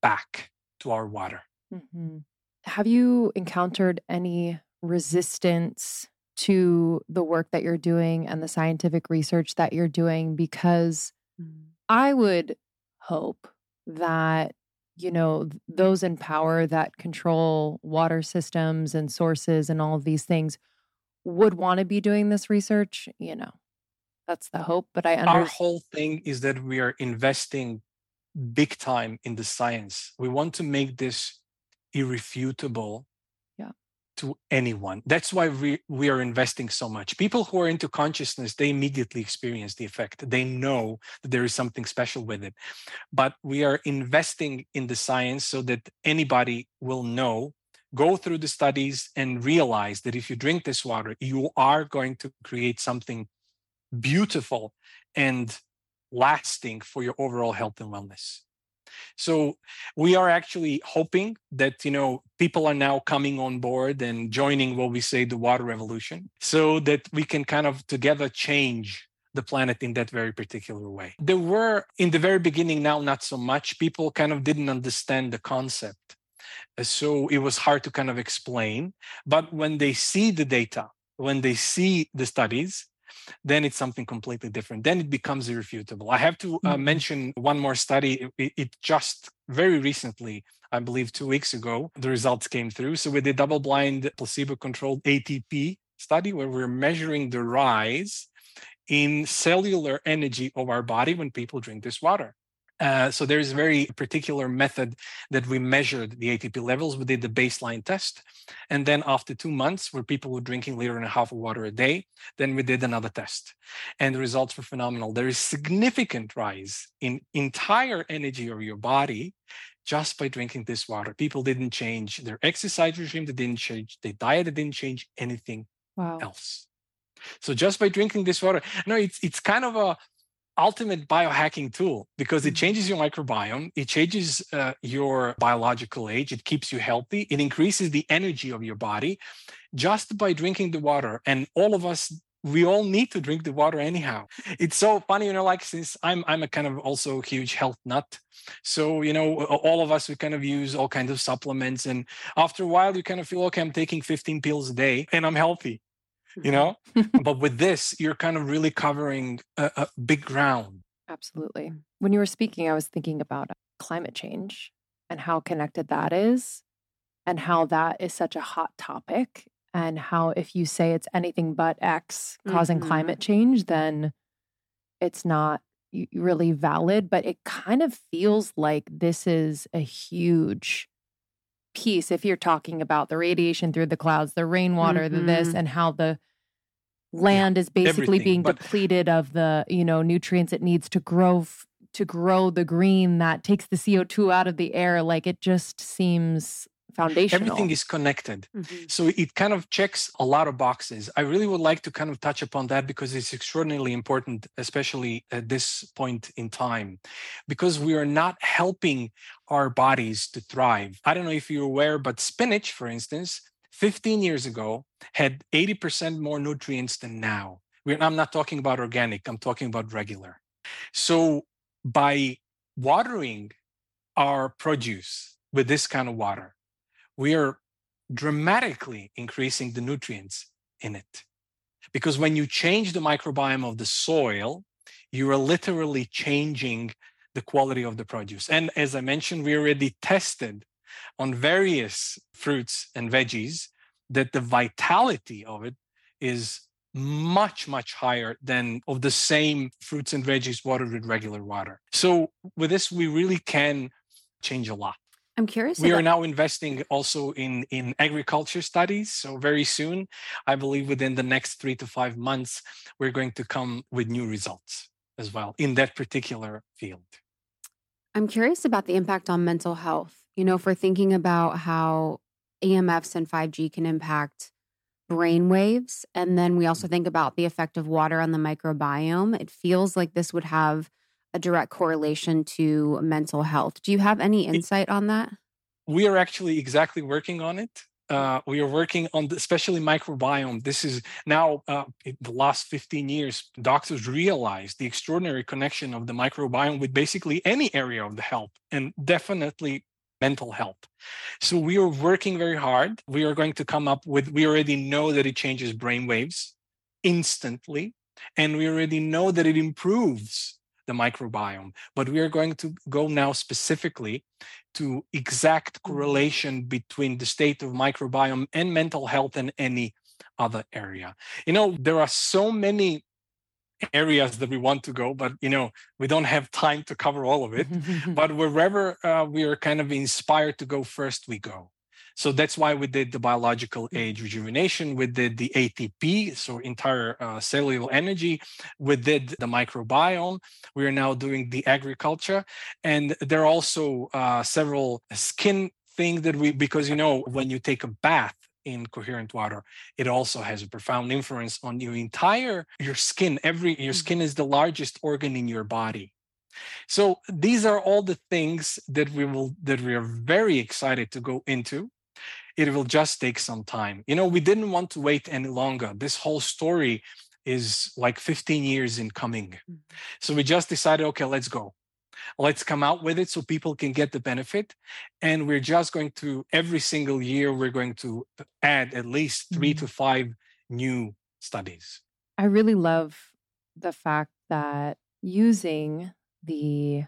back to our water mm-hmm. have you encountered any resistance to the work that you're doing and the scientific research that you're doing because mm. i would hope that you know, those in power that control water systems and sources and all of these things would want to be doing this research, you know. That's the hope, but I understand. Our whole thing is that we are investing big time in the science. We want to make this irrefutable to anyone. That's why we, we are investing so much. People who are into consciousness, they immediately experience the effect. They know that there is something special with it. But we are investing in the science so that anybody will know, go through the studies, and realize that if you drink this water, you are going to create something beautiful and lasting for your overall health and wellness. So we are actually hoping that you know people are now coming on board and joining what we say the water revolution, so that we can kind of together change the planet in that very particular way. There were in the very beginning, now not so much. People kind of didn't understand the concept, uh, so it was hard to kind of explain. But when they see the data, when they see the studies, then it's something completely different. Then it becomes irrefutable. I have to uh, Mhm. mention one more study. It, it just very recently, I believe two weeks ago, the results came through. So we did double blind placebo controlled ATP study where we're measuring the rise in cellular energy of our body when people drink this water. Uh, so there's a very particular method that we measured the ATP levels. We did the baseline test. And then after two months, where people were drinking a liter and a half of water a day, then we did another test. And the results were phenomenal. There is significant rise in entire energy of your body just by drinking this water. People didn't change their exercise regime, they didn't change their diet, they didn't change anything Wow. else. So just by drinking this water, no, it's it's kind of a ultimate biohacking tool because it Mhm. changes your microbiome, it changes uh, your biological age, it keeps you healthy, it increases the energy of your body just by drinking the water. And all of us, we all need to drink the water anyhow. It's so funny, you know, like since I'm I'm a kind of also huge health nut. So, you know, all of us we kind of use all kinds of supplements. And after a while, you kind of feel, okay, I'm taking 15 pills a day and I'm healthy you know [laughs] but with this you're kind of really covering a, a big ground Absolutely. When you were speaking, I was thinking about climate change and how connected that is, and how that is such a hot topic, and how if you say it's anything but X causing Mhm. climate change, then it's not really valid. But it kind of feels like this is a huge piece if you're talking about the radiation through the clouds, the rainwater, the this, Mhm. and how the land is basically being but- depleted of the you know nutrients it needs to grow f- to grow the green that takes the CO2 out of the air like it just seems foundational. everything is connected. Mhm. so it kind of checks a lot of boxes. I really would like to kind of touch upon that because it's extraordinarily important especially at this point in time because we are not helping our bodies to thrive. I don't know if you're aware but spinach for instance 15 years ago had 80% more nutrients than now. We're, i'm not talking about organic i'm talking about regular. So by watering our produce with this kind of water we are dramatically increasing the nutrients in it. Because when you change the microbiome of the soil, you are literally changing the quality of the produce. And as I mentioned, we already tested on various fruits and veggies that the vitality of it is much much higher than of the same fruits and veggies watered with regular water so with this we really can change a lot I'm curious. we are now investing also in in agriculture studies so very soon i believe within the next 3 to 5 months we're going to come with new results as well in that particular field I'm curious about the impact on mental health. You know, if we're thinking about how EMFs and 5G can impact brain waves, and then we also mm. think about the effect of water on the microbiome, it feels like this would have a direct correlation to mental health. Do you have any insight on that? we are actually exactly working on it uh, we are working on the, especially microbiome this is now uh, in the last 15 years doctors realized the extraordinary connection of the microbiome with basically any area of the health and definitely mental health so we are working very hard we are going to come up with we already know that it changes brain waves instantly and we already know that it improves the microbiome but we are going to go now specifically to exact correlation between the state of microbiome and mental health and any other area. You know there are so many areas that we want to go but you know we don't have time to cover all of it. [laughs] But wherever uh, we are kind of inspired to go first we go so that's why we did the biological age rejuvenation. We did the atp so entire uh, cellular energy. We did the microbiome. We are now doing the agriculture. And there are also uh, several skin things that we because you know when you take a bath in coherent water it also has a profound influence on your entire your skin. Every your Mhm. skin is the largest organ in your body. So these are all the things that we will that we are very excited to go into it will just take some time you know we didn't want to wait any longer this whole story is like 15 years in coming Mhm. so we just decided okay let's go let's come out with it so people can get the benefit and we're just going to every single year we're going to add at least 3 Mhm. to 5 new studies I really love the fact that using the.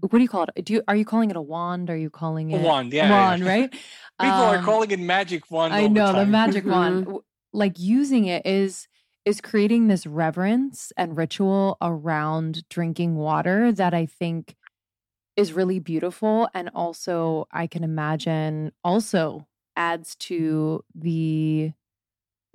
What do you call it? Do you are you calling it a wand? Are you calling A it wand, yeah, a yeah. wand, right? [laughs] People are Um, calling it magic wand. I know the time. magic wand. Mhm. Like using it is is creating this reverence and ritual around drinking water that I think is really beautiful and also I can imagine also adds to the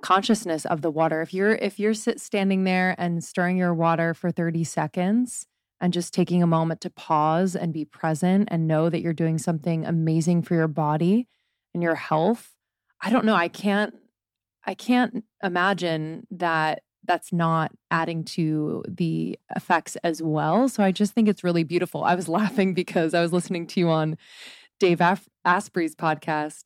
consciousness of the water. If you're if you're sit standing there and stirring your water for 30 seconds and just taking a moment to pause and be present and know that you're doing something amazing for your body and your health, I don't know, I can't I can't imagine that that's not adding to the effects as well. So I just think it's really beautiful. I was [laughs] laughing because I was listening to you on Dave Af- Asprey's podcast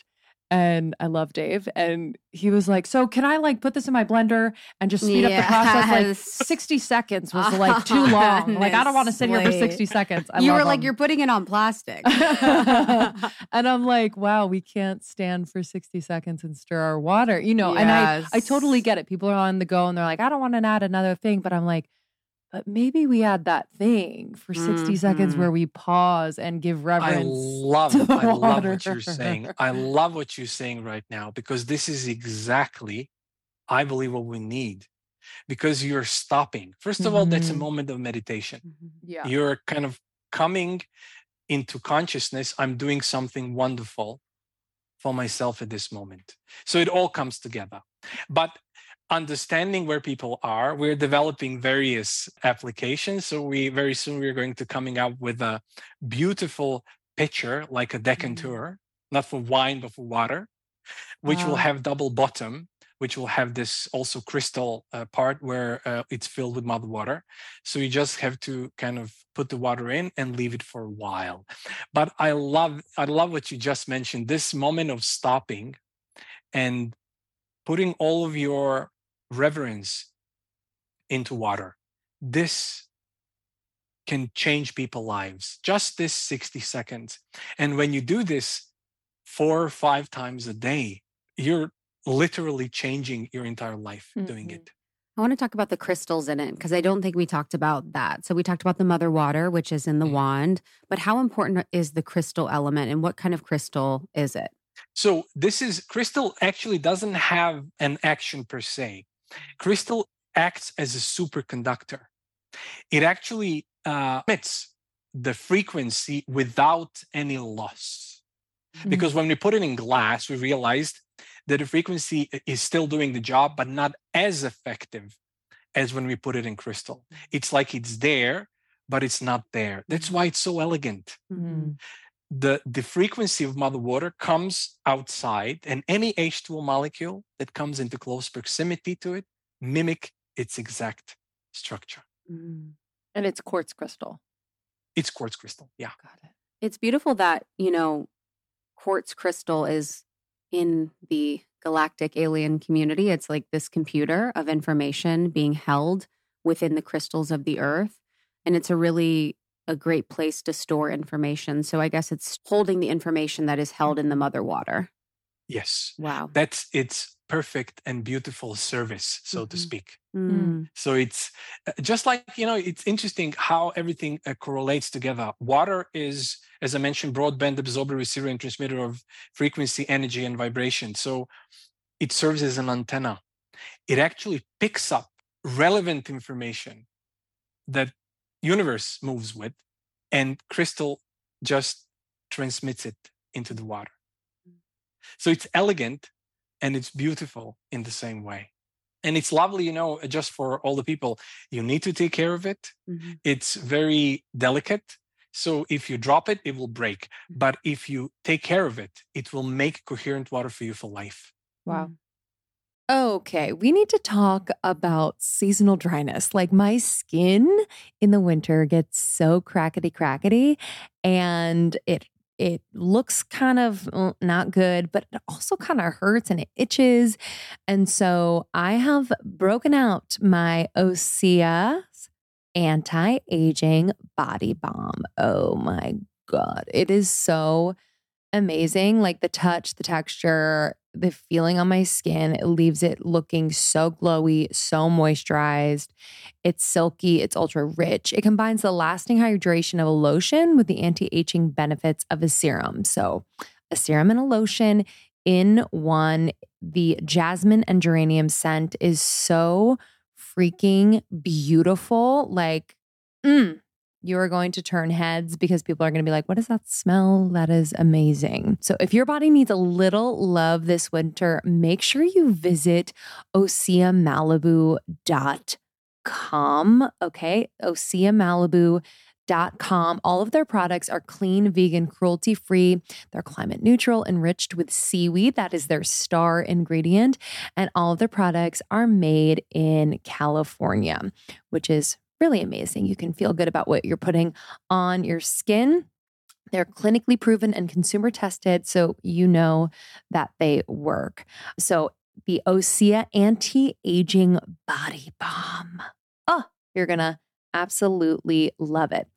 and I love Dave and he was like, "So can I like put this in my blender and just speed up the process like 60 seconds was like [laughs] too long. Like I don't want to sit here for 60 seconds." I you were like, him. you're putting it on plastic. [laughs] and I'm [laughs] like, wow, we can't stand for 60 seconds and stir our water, you know. And I, I totally get it. People are on the go and they're like, I don't want to add another thing, but I'm like, but maybe we add that thing for 60 seconds Mhm. where we pause and give reverence. I reverence. love, to the I love what you're saying. I [laughs] love what you're saying right now because this is exactly, I believe, what we need. Because you're stopping. First of all, that's a Mhm. moment of meditation. Mhm. Yeah. You're kind of coming into consciousness. I'm doing something wonderful for myself at this moment. So it all comes together. But understanding where people are, we're developing various applications. So we very soon we're going to coming up with a beautiful pitcher like a decanter, not for wine but for water, which will have double bottom, which will have this also crystal uh, part where uh, it's filled with mother water. So you just have to kind of put the water in and leave it for a while. But I love I love what you just mentioned. This moment of stopping and putting all of your reverence into water. This can change people's lives. Just this 60 seconds. And when you do this four or five times a day, you're literally changing your entire life doing Mhm. it. I want to talk about the crystals in it because I don't think we talked about that. So we talked about the mother water, which is in the Mhm. wand, but how important is the crystal element and what kind of crystal is it? So this is crystal actually doesn't have an action per se. Crystal acts as a superconductor. It actually uh, emits the frequency without any loss. Because when we put it in glass, we realized that the frequency is still doing the job, but not as effective as when we put it in crystal. It's like it's there, but it's not there. That's why it's so elegant Mhm. The the frequency of mother water comes outside and any h2o molecule that comes into close proximity to it mimic its exact structure Mm. And it's quartz crystal. it's quartz crystal yeah Got it. It's beautiful that, you know, quartz crystal is in the galactic alien community. It's like this computer of information being held within the crystals of the earth. And it's a really a great place to store information. So I guess it's holding the information that is held in the mother water. yes Wow. that's its perfect and beautiful service so to Mhm. speak Mm. so it's uh, just like you know it's interesting how everything uh, correlates together water is as i mentioned broadband absorber receiver and transmitter of frequency energy and vibration so it serves as an antenna it actually picks up relevant information that universe moves with and crystal just transmits it into the water. So it's elegant and it's beautiful in the same way. And it's lovely you know just for all the people. You need to take care of it. Mhm. it's very delicate. So if you drop it it will break. But if you take care of it it will make coherent water for you for life. Wow. Okay, we need to talk about seasonal dryness. Like my skin in the winter gets so crackety crackety and it it looks kind of uh, not good, but it also kind of hurts and it itches. And so I have broken out my Osea's anti-aging body balm. Oh my god, it is so amazing. Like the touch, the texture, the feeling on my skin. It leaves it looking so glowy, so moisturized. It's silky, it's ultra rich. It combines the lasting hydration of a lotion with the anti aging benefits of a serum. So, a serum and a lotion in one. The jasmine and geranium scent is so freaking beautiful. Like, mm, you are going to turn heads because people are going to be like, what is that smell? That is amazing. So, if your body needs a little love this winter, make sure you visit OseaMalibu.com. Okay. OseaMalibu.com. All of their products are clean, vegan, cruelty free. They're climate neutral, enriched with seaweed. That is their star ingredient. And all of their products are made in California, which is really amazing. You can feel good about what you're putting on your skin. They're clinically proven and consumer tested, so you know that they work. So, the Osea Anti Aging Body Balm. Oh, you're going to absolutely love it.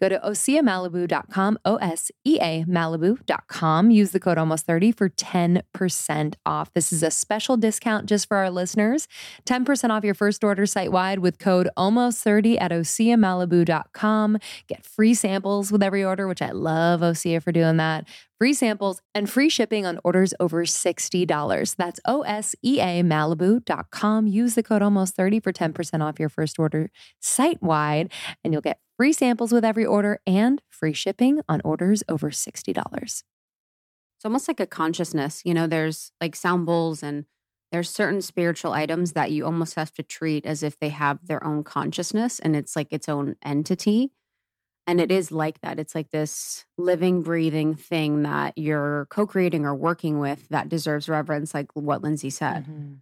Go to OseaMalibu.com, O S E A Malibu.com. Use the code almost 30 for 10% off. This is a special discount just for our listeners. 10% off your first order site wide with code almost 30 at OseaMalibu.com. Get free samples with every order, which I love Osea for doing that free samples, and free shipping on orders over $60. That's OSEAMalibu.com. Use the code almost30 for 10% off your first order site wide, and you'll get free samples with every order and free shipping on orders over $60. It's almost like a consciousness. You know, there's like sound bowls and there's certain spiritual items that you almost have to treat as if they have their own consciousness and it's like its own entity. And it is like that. It's like this living, breathing thing that you're co creating or working with that deserves reverence, like what Lindsey said. Mm-hmm.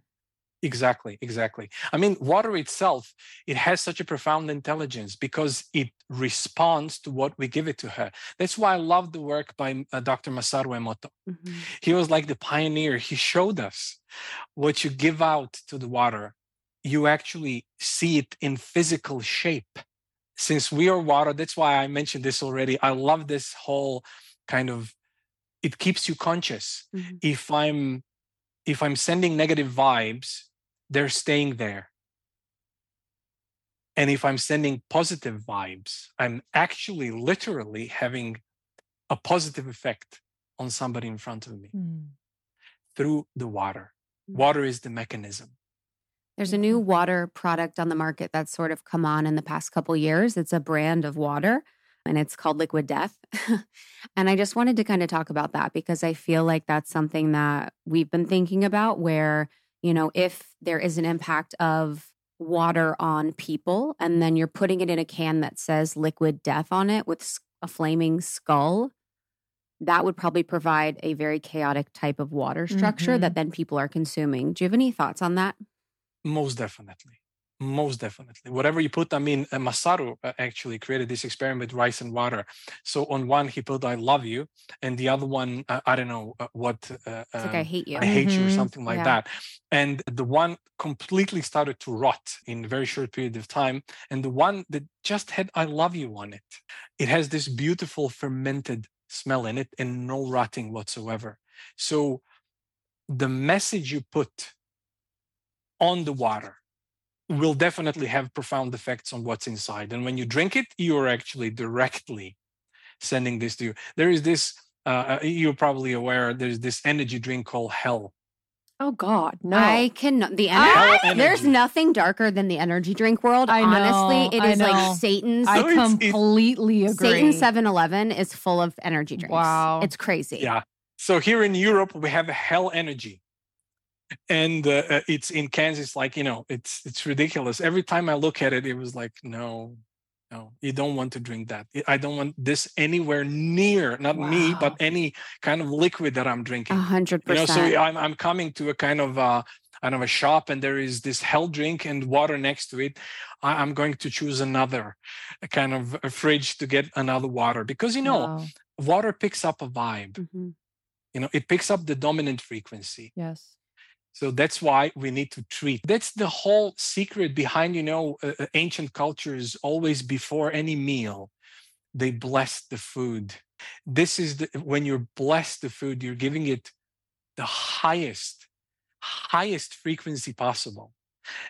Exactly, exactly. I mean, water itself, it has such a profound intelligence because it responds to what we give it to her. That's why I love the work by uh, Dr. Masaru Emoto. Mm-hmm. He was like the pioneer. He showed us what you give out to the water, you actually see it in physical shape since we are water, that's why I mentioned this already. I love this whole kind of it keeps you conscious. Mm-hmm. If I'm if I'm sending negative vibes, they're staying there. And if I'm sending positive vibes, I'm actually literally having a positive effect on somebody in front of me mm. through the water. Mm. Water is the mechanism. There's a new mm-hmm. water product on the market that's sort of come on in the past couple years. It's a brand of water and it's called Liquid Death. [laughs] and I just wanted to kind of talk about that because I feel like that's something that we've been thinking about where, you know, if there is an impact of water on people and then you're putting it in a can that says liquid death on it with a flaming skull, that would probably provide a very chaotic type of water structure mm-hmm. that then people are consuming. Do you have any thoughts on that? Most definitely. Most definitely. Whatever you put, I mean, uh, Masaru uh, actually created this experiment with rice and water. So on one, he put, I love you. And the other one, uh, I don't know uh, what. Uh, um, like, I um, hate you. I hate mm-hmm. you or something like yeah. that. And the one completely started to rot in a very short period of time. And the one that just had, I love you on it, it has this beautiful fermented smell in it and no rotting whatsoever. So the message you put on the water will definitely have profound effects on what's inside. And when you drink it, you're actually directly sending this to you. There is this, uh, uh you're probably aware, there's this energy drink called Hell. Oh God, no! I cannot. the energy. There's nothing darker than the energy drink world. I know, Honestly, it is like Satan's. I completely agree. Satan Seven Eleven is full of energy drinks. Wow, it's crazy. Yeah. So here in Europe, we have Hell Energy and uh, uh, it's in Kansas. Like you know, it's it's ridiculous. Every time I look at it, it was like, no, no, you don't want to drink that. I don't want this anywhere near, not wow. me, but any kind of liquid that I'm drinking. A hundred percent. So I'm I'm coming to a kind of uh, I know a shop and there is this hell drink and water next to it. I, am going to choose another kind of a fridge to get another water because you know wow. water picks up a vibe. Mm-hmm. You know, it picks up the dominant frequency. Yes so that's why we need to treat. That's the whole secret behind, you know, uh, ancient cultures always before any meal, they bless the food. This is the, when you bless the food, you're giving it the highest, highest frequency possible.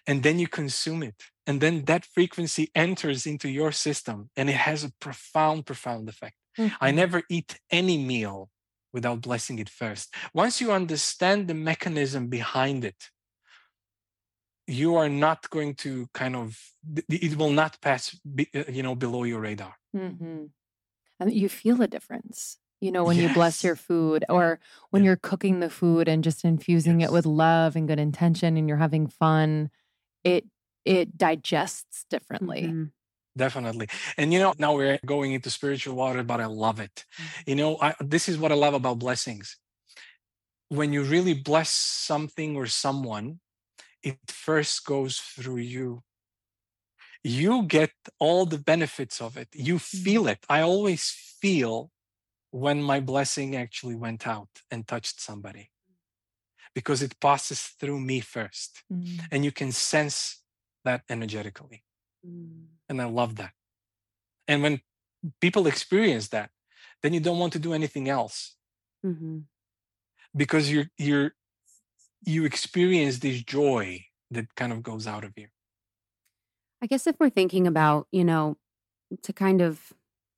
And then you consume it. And then that frequency enters into your system and it has a profound, profound effect. Mm-hmm. I never eat any meal without blessing it first. Once you understand the mechanism behind it, you are not going to kind of it will not pass uh, you know below your radar mm-hmm. and you feel a difference you know when yes. you bless your food or when you're cooking the food and just infusing yes. it with love and good intention and you're having fun it it digests differently mm-hmm. Definitely and you know now we're going into spiritual water but i love it mm-hmm. you know I, this is what i love about blessings when you really bless something or someone it first goes through you you get all the benefits of it you feel mm-hmm. it i always feel when my blessing actually went out and touched somebody because it passes through me 1st mm. and you can sense that energetically mm. And i love that and when people experience that then you don't want to do anything else mm-hmm. because you're you're you experience this joy that kind of goes out of you i guess if we're thinking about you know to kind of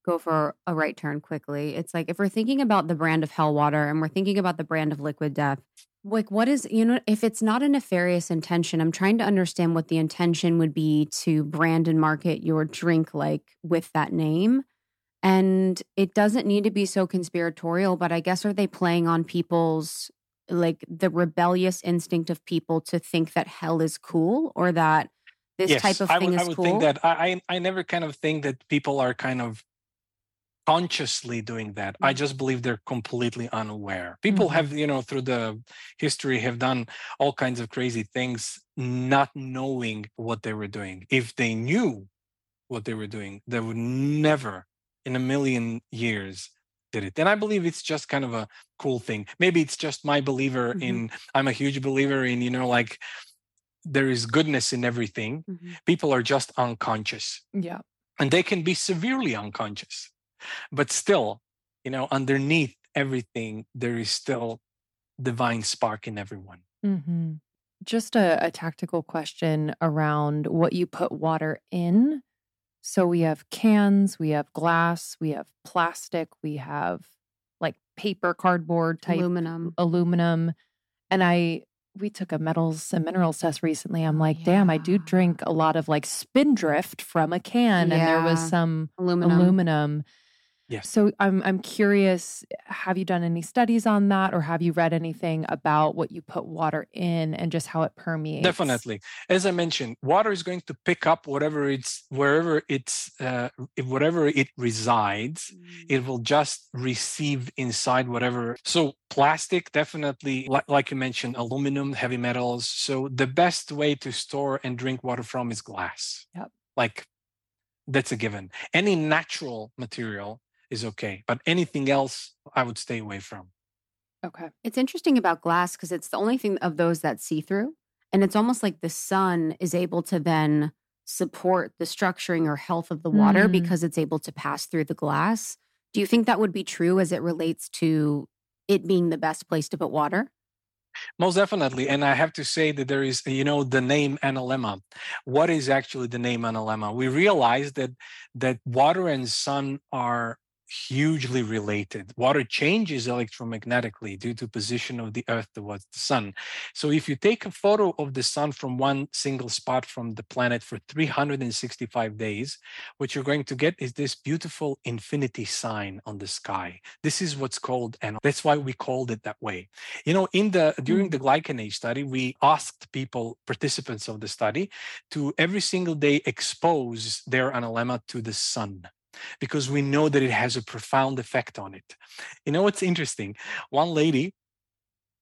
go for a right turn quickly. It's like if we're thinking about the brand of hell water and we're thinking about the brand of liquid death, like what is, you know, if it's not a nefarious intention, I'm trying to understand what the intention would be to brand and market your drink like with that name. And it doesn't need to be so conspiratorial, but I guess are they playing on people's like the rebellious instinct of people to think that hell is cool or that this yes, type of thing I would, is I would cool? think that I, I never kind of think that people are kind of consciously doing that i mm. just believe they're completely unaware people mm-hmm. have you know through the history have done all kinds of crazy things not knowing what they were doing if they knew what they were doing they would never in a million years did it and i believe it's just kind of a cool thing maybe it's just my believer mm-hmm. in i'm a huge believer in you know like there is goodness in everything mm-hmm. people are just unconscious yeah and they can be severely unconscious but still you know underneath everything there is still divine spark in everyone mm-hmm. just a, a tactical question around what you put water in so we have cans we have glass we have plastic we have like paper cardboard type aluminum aluminum and i we took a metals and minerals test recently. I'm like, yeah. damn, I do drink a lot of like spindrift from a can, yeah. and there was some aluminum. aluminum. Yes. So I'm I'm curious, have you done any studies on that or have you read anything about what you put water in and just how it permeates? Definitely. As I mentioned, water is going to pick up whatever it's wherever it's uh, whatever it resides, mm. it will just receive inside whatever. So plastic definitely like, like you mentioned aluminum, heavy metals. So the best way to store and drink water from is glass. Yep. Like that's a given. Any natural material is okay. But anything else, I would stay away from. Okay. It's interesting about glass because it's the only thing of those that see through. And it's almost like the sun is able to then support the structuring or health of the water mm. because it's able to pass through the glass. Do you think that would be true as it relates to it being the best place to put water? Most definitely. And I have to say that there is, you know, the name analemma. What is actually the name analemma? We realize that that water and sun are hugely related. Water changes electromagnetically due to position of the earth towards the sun. So if you take a photo of the sun from one single spot from the planet for 365 days, what you're going to get is this beautiful infinity sign on the sky. This is what's called and that's why we called it that way. You know, in the during the mm. GlycanAge study, we asked people participants of the study to every single day expose their analemma to the sun because we know that it has a profound effect on it. You know what's interesting? One lady,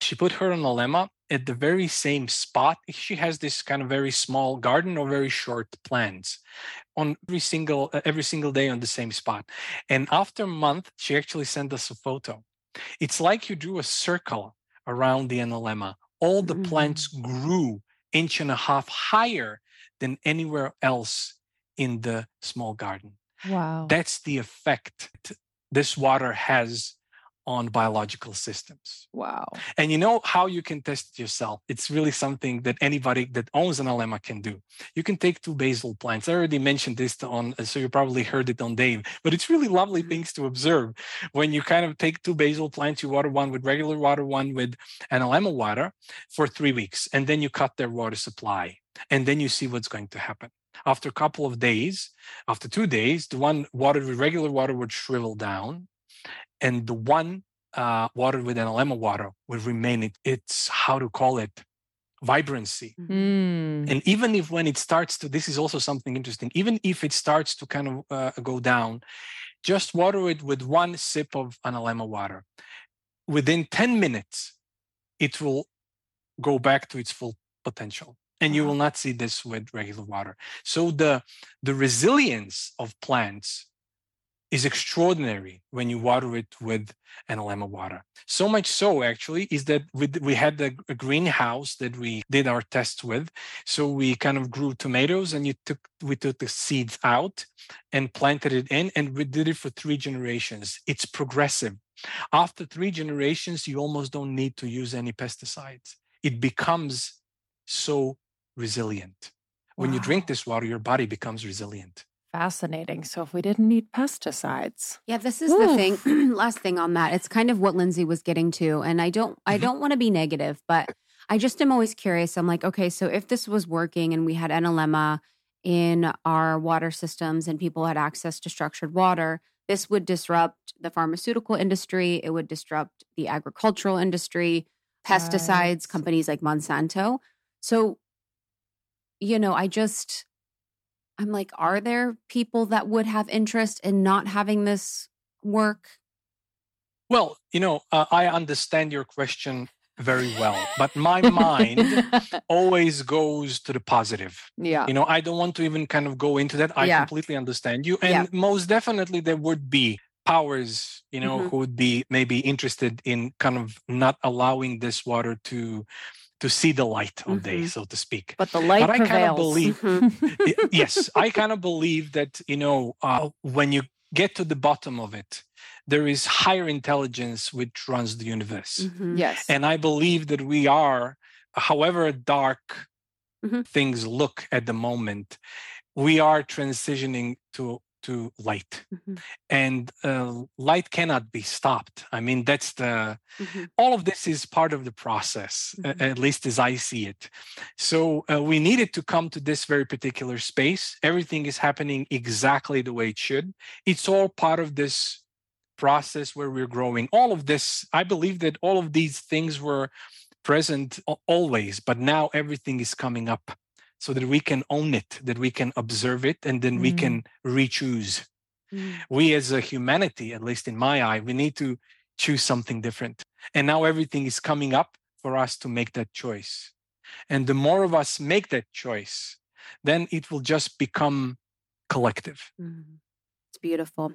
she put her on a analemma at the very same spot. She has this kind of very small garden or very short plants on every single uh, every single day on the same spot. And after a month, she actually sent us a photo. It's like you drew a circle around the analemma. All the plants mm. grew inch and a half higher than anywhere else in the small garden. Wow. That's the effect this water has on biological systems. Wow. And you know how you can test it yourself? It's really something that anybody that owns Analemma can do. You can take two basil plants. I already mentioned this on, so you probably heard it on Dave, but it's really lovely Mm-hmm. things to observe. When you kind of take two basil plants, you water one with regular water, one with Analemma water for three weeks, and then you cut their water supply, and then you see what's going to happen. After a couple of days, after two days, the one watered with regular water would shrivel down, and the one uh, watered with analemma water would remain it, its how to call it vibrancy. Mm. And even if when it starts to, this is also something interesting. Even if it starts to kind of uh, go down, just water it with one sip of Analemma water. Within 10 minutes, it will go back to its full potential. And you will uh-huh. not see this with regular water. So the the resilience of plants is extraordinary when you water it with Analemma water. So much so, actually, is that we, we had a, a greenhouse that we did our tests with. So we kind of grew tomatoes, and you took we took the seeds out and planted it in, and we did it for three generations. It's progressive. After three generations, you almost don't need to use any pesticides. It becomes so resilient. When you drink this water, your body becomes resilient. Fascinating. So if we didn't need pesticides, Yeah, this is the thing. [clears throat] Last thing on that. It's kind of what Lindsey was getting to. And I don't I Mhm. don't want to be negative, but I just am always curious. I'm like, okay, so if this was working and we had Analemma in our water systems and people had access to structured water, this would disrupt the pharmaceutical industry, it would disrupt the agricultural industry, pesticides, Right. companies like Monsanto. So, you know, I just I'm like, are there people that would have interest in not having this work? Well, you know, uh, I understand your question very well, but my mind [laughs] always goes to the positive. yeah. You know, I don't want to even kind of go into that. I Yeah. completely understand you. And Yeah. most definitely, there would be powers, you know, Mhm. who would be maybe interested in kind of not allowing this water to to see the light of day, Mhm. so to speak. But the light But I kind of prevails. believe [laughs] Y- yes, I kind of believe that, you know, uh, when you get to the bottom of it, there is higher intelligence which runs the universe. Mhm. yes. And I believe that we are, however dark Mhm. things look at the moment, we are transitioning to to light. Mhm. and uh, light cannot be stopped. I mean that's the Mhm. all of this is part of the process Mhm. at least as i see it. So uh, we needed to come to this very particular space. Everything is happening exactly the way it should. It's all part of this process where we're growing. All of this i believe that all of these things were present always but now everything is coming up so that we can own it that we can observe it and then we Mm. can re-choose Mm. we as a humanity at least in my eye we need to choose something different and now everything is coming up for us to make that choice and the more of us make that choice then it will just become collective Mhm. It's beautiful.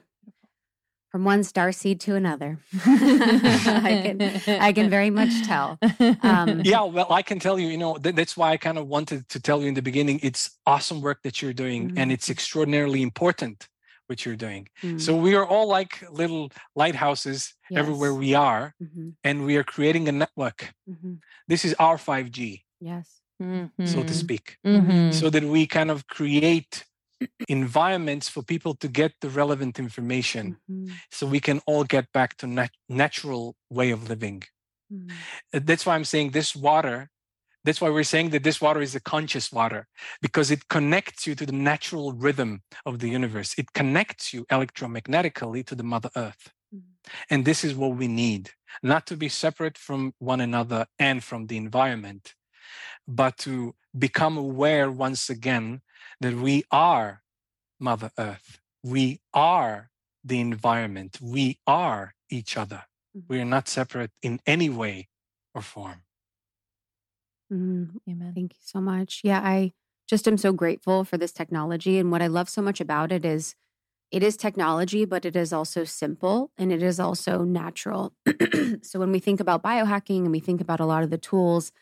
From one star seed to another. [laughs] I can I can very much tell. Um, [laughs] yeah well i can tell you you know th- that's why i kind of wanted to tell you in the beginning it's awesome work that you're doing and it's Mhm. extraordinarily important what you're doing Mm. so we are all like little lighthouses everywhere we are Mhm. and we are creating a network Mhm. this is our 5g Yes. so to speak Mhm. so that we kind of create environments for people to get the relevant information Mhm. so we can all get back to nat- natural way of living Mhm. Uh, that's why i'm saying this water that's why we're saying that this water is a conscious water because it connects you to the natural rhythm of the universe it connects you electromagnetically to the mother earth Mhm. and this is what we need not to be separate from one another and from the environment but to become aware once again that we are mother earth we are the environment we are each other Mhm. we are not separate in any way or form Mhm. Amen. Thank you so much. Yeah, I just am so grateful for this technology. And what I love so much about it is it is technology, but it is also simple and it is also natural. [clears throat] so when we think about biohacking and we think about a lot of the tools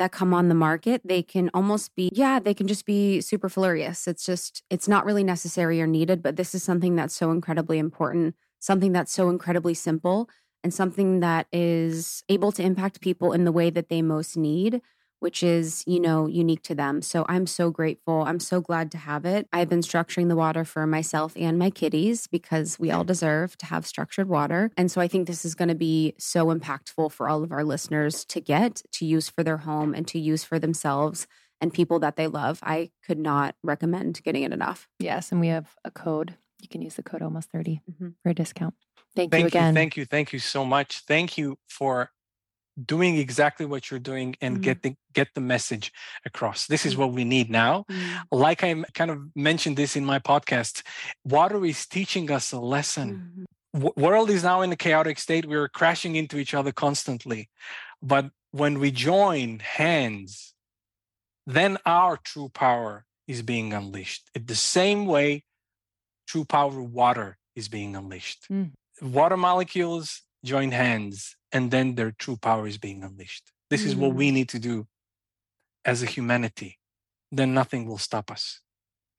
that come on the market, they can almost be, yeah, they can just be super superfluous. It's just, it's not really necessary or needed, but this is something that's so incredibly important, something that's so incredibly simple. and something that is able to impact people in the way that they most need which is, you know, unique to them. So I'm so grateful. I'm so glad to have it. I've been structuring the water for myself and my kitties because we all deserve to have structured water. And so I think this is going to be so impactful for all of our listeners to get, to use for their home and to use for themselves and people that they love. I could not recommend getting it enough. Yes. And we have a code. You can use the code almost 30 mm-hmm. for a discount. Thank, thank you again. You, thank you. Thank you so much. Thank you for doing exactly what you're doing and mm-hmm. get the get the message across this is mm-hmm. what we need now mm-hmm. like i kind of mentioned this in my podcast water is teaching us a lesson mm-hmm. world is now in a chaotic state we're crashing into each other constantly but when we join hands then our true power is being unleashed in the same way true power of water is being unleashed mm. water molecules join hands and then their true power is being unleashed. This mm-hmm. is what we mm. need to do as a humanity. Then nothing will stop us.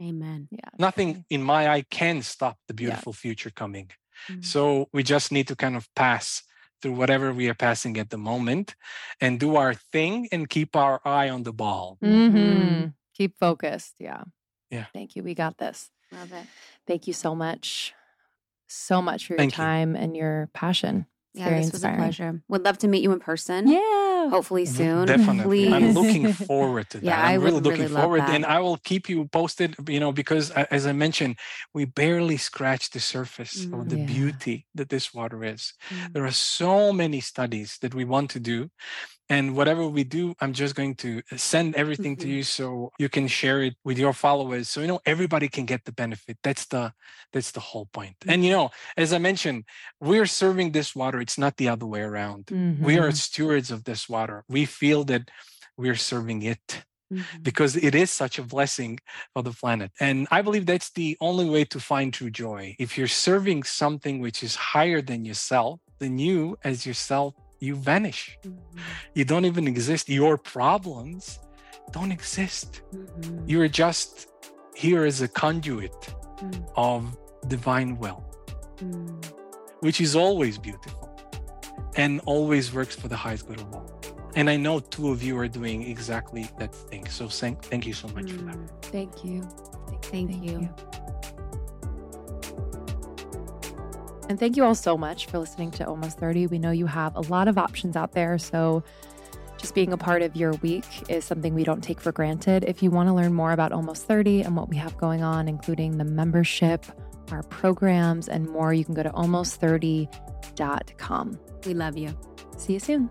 Amen. Yeah. Nothing in my eye can stop the beautiful yeah. future coming. Mm-hmm. So we just need to kind of pass through whatever we are passing at the moment and do our thing and keep our eye on the ball. Mm-hmm. mm-hmm. Keep focused. Yeah. Yeah. Thank you. We got this. Love it. Thank you so much. So much for your Thank time you. and your passion yeah, Very this inspiring. was a pleasure. Would love to meet you in person. Yeah. Hopefully soon. Definitely. Please. I'm [laughs] looking forward to that. Yeah, I'm I really looking really forward. And I will keep you posted, you know, because as I mentioned, we barely scratched the surface mm, of the yeah. beauty that this water is. Mm. There are so many studies that we want to do and whatever we do i'm just going to send everything mm-hmm. to you so you can share it with your followers so you know everybody can get the benefit that's the that's the whole point mm-hmm. and you know as i mentioned we're serving this water it's not the other way around mm-hmm. we are mm-hmm. stewards of this water we feel that we're serving it Mm-hmm. because it is such a blessing for the planet. And I believe that's the only way to find true joy. If you're serving something which is higher than yourself, then you, as yourself, you vanish. Mm-hmm. You don't even exist. Your problems don't exist. Mm-hmm. You're just here as a conduit mm. of divine will, mm. which is always beautiful and always works for the highest good of all. And I know two of you are doing exactly that thing. So thank, thank you so much mm. for that. Mm. Thank you. Thank, thank you. you. And thank you all so much for listening to Almost 30. We know you have a lot of options out there. So just being a part of your week is something we don't take for granted. If you want to learn more about Almost 30 and what we have going on, including the membership, our programs, and more, you can go to almost30.com. We love you. See you soon.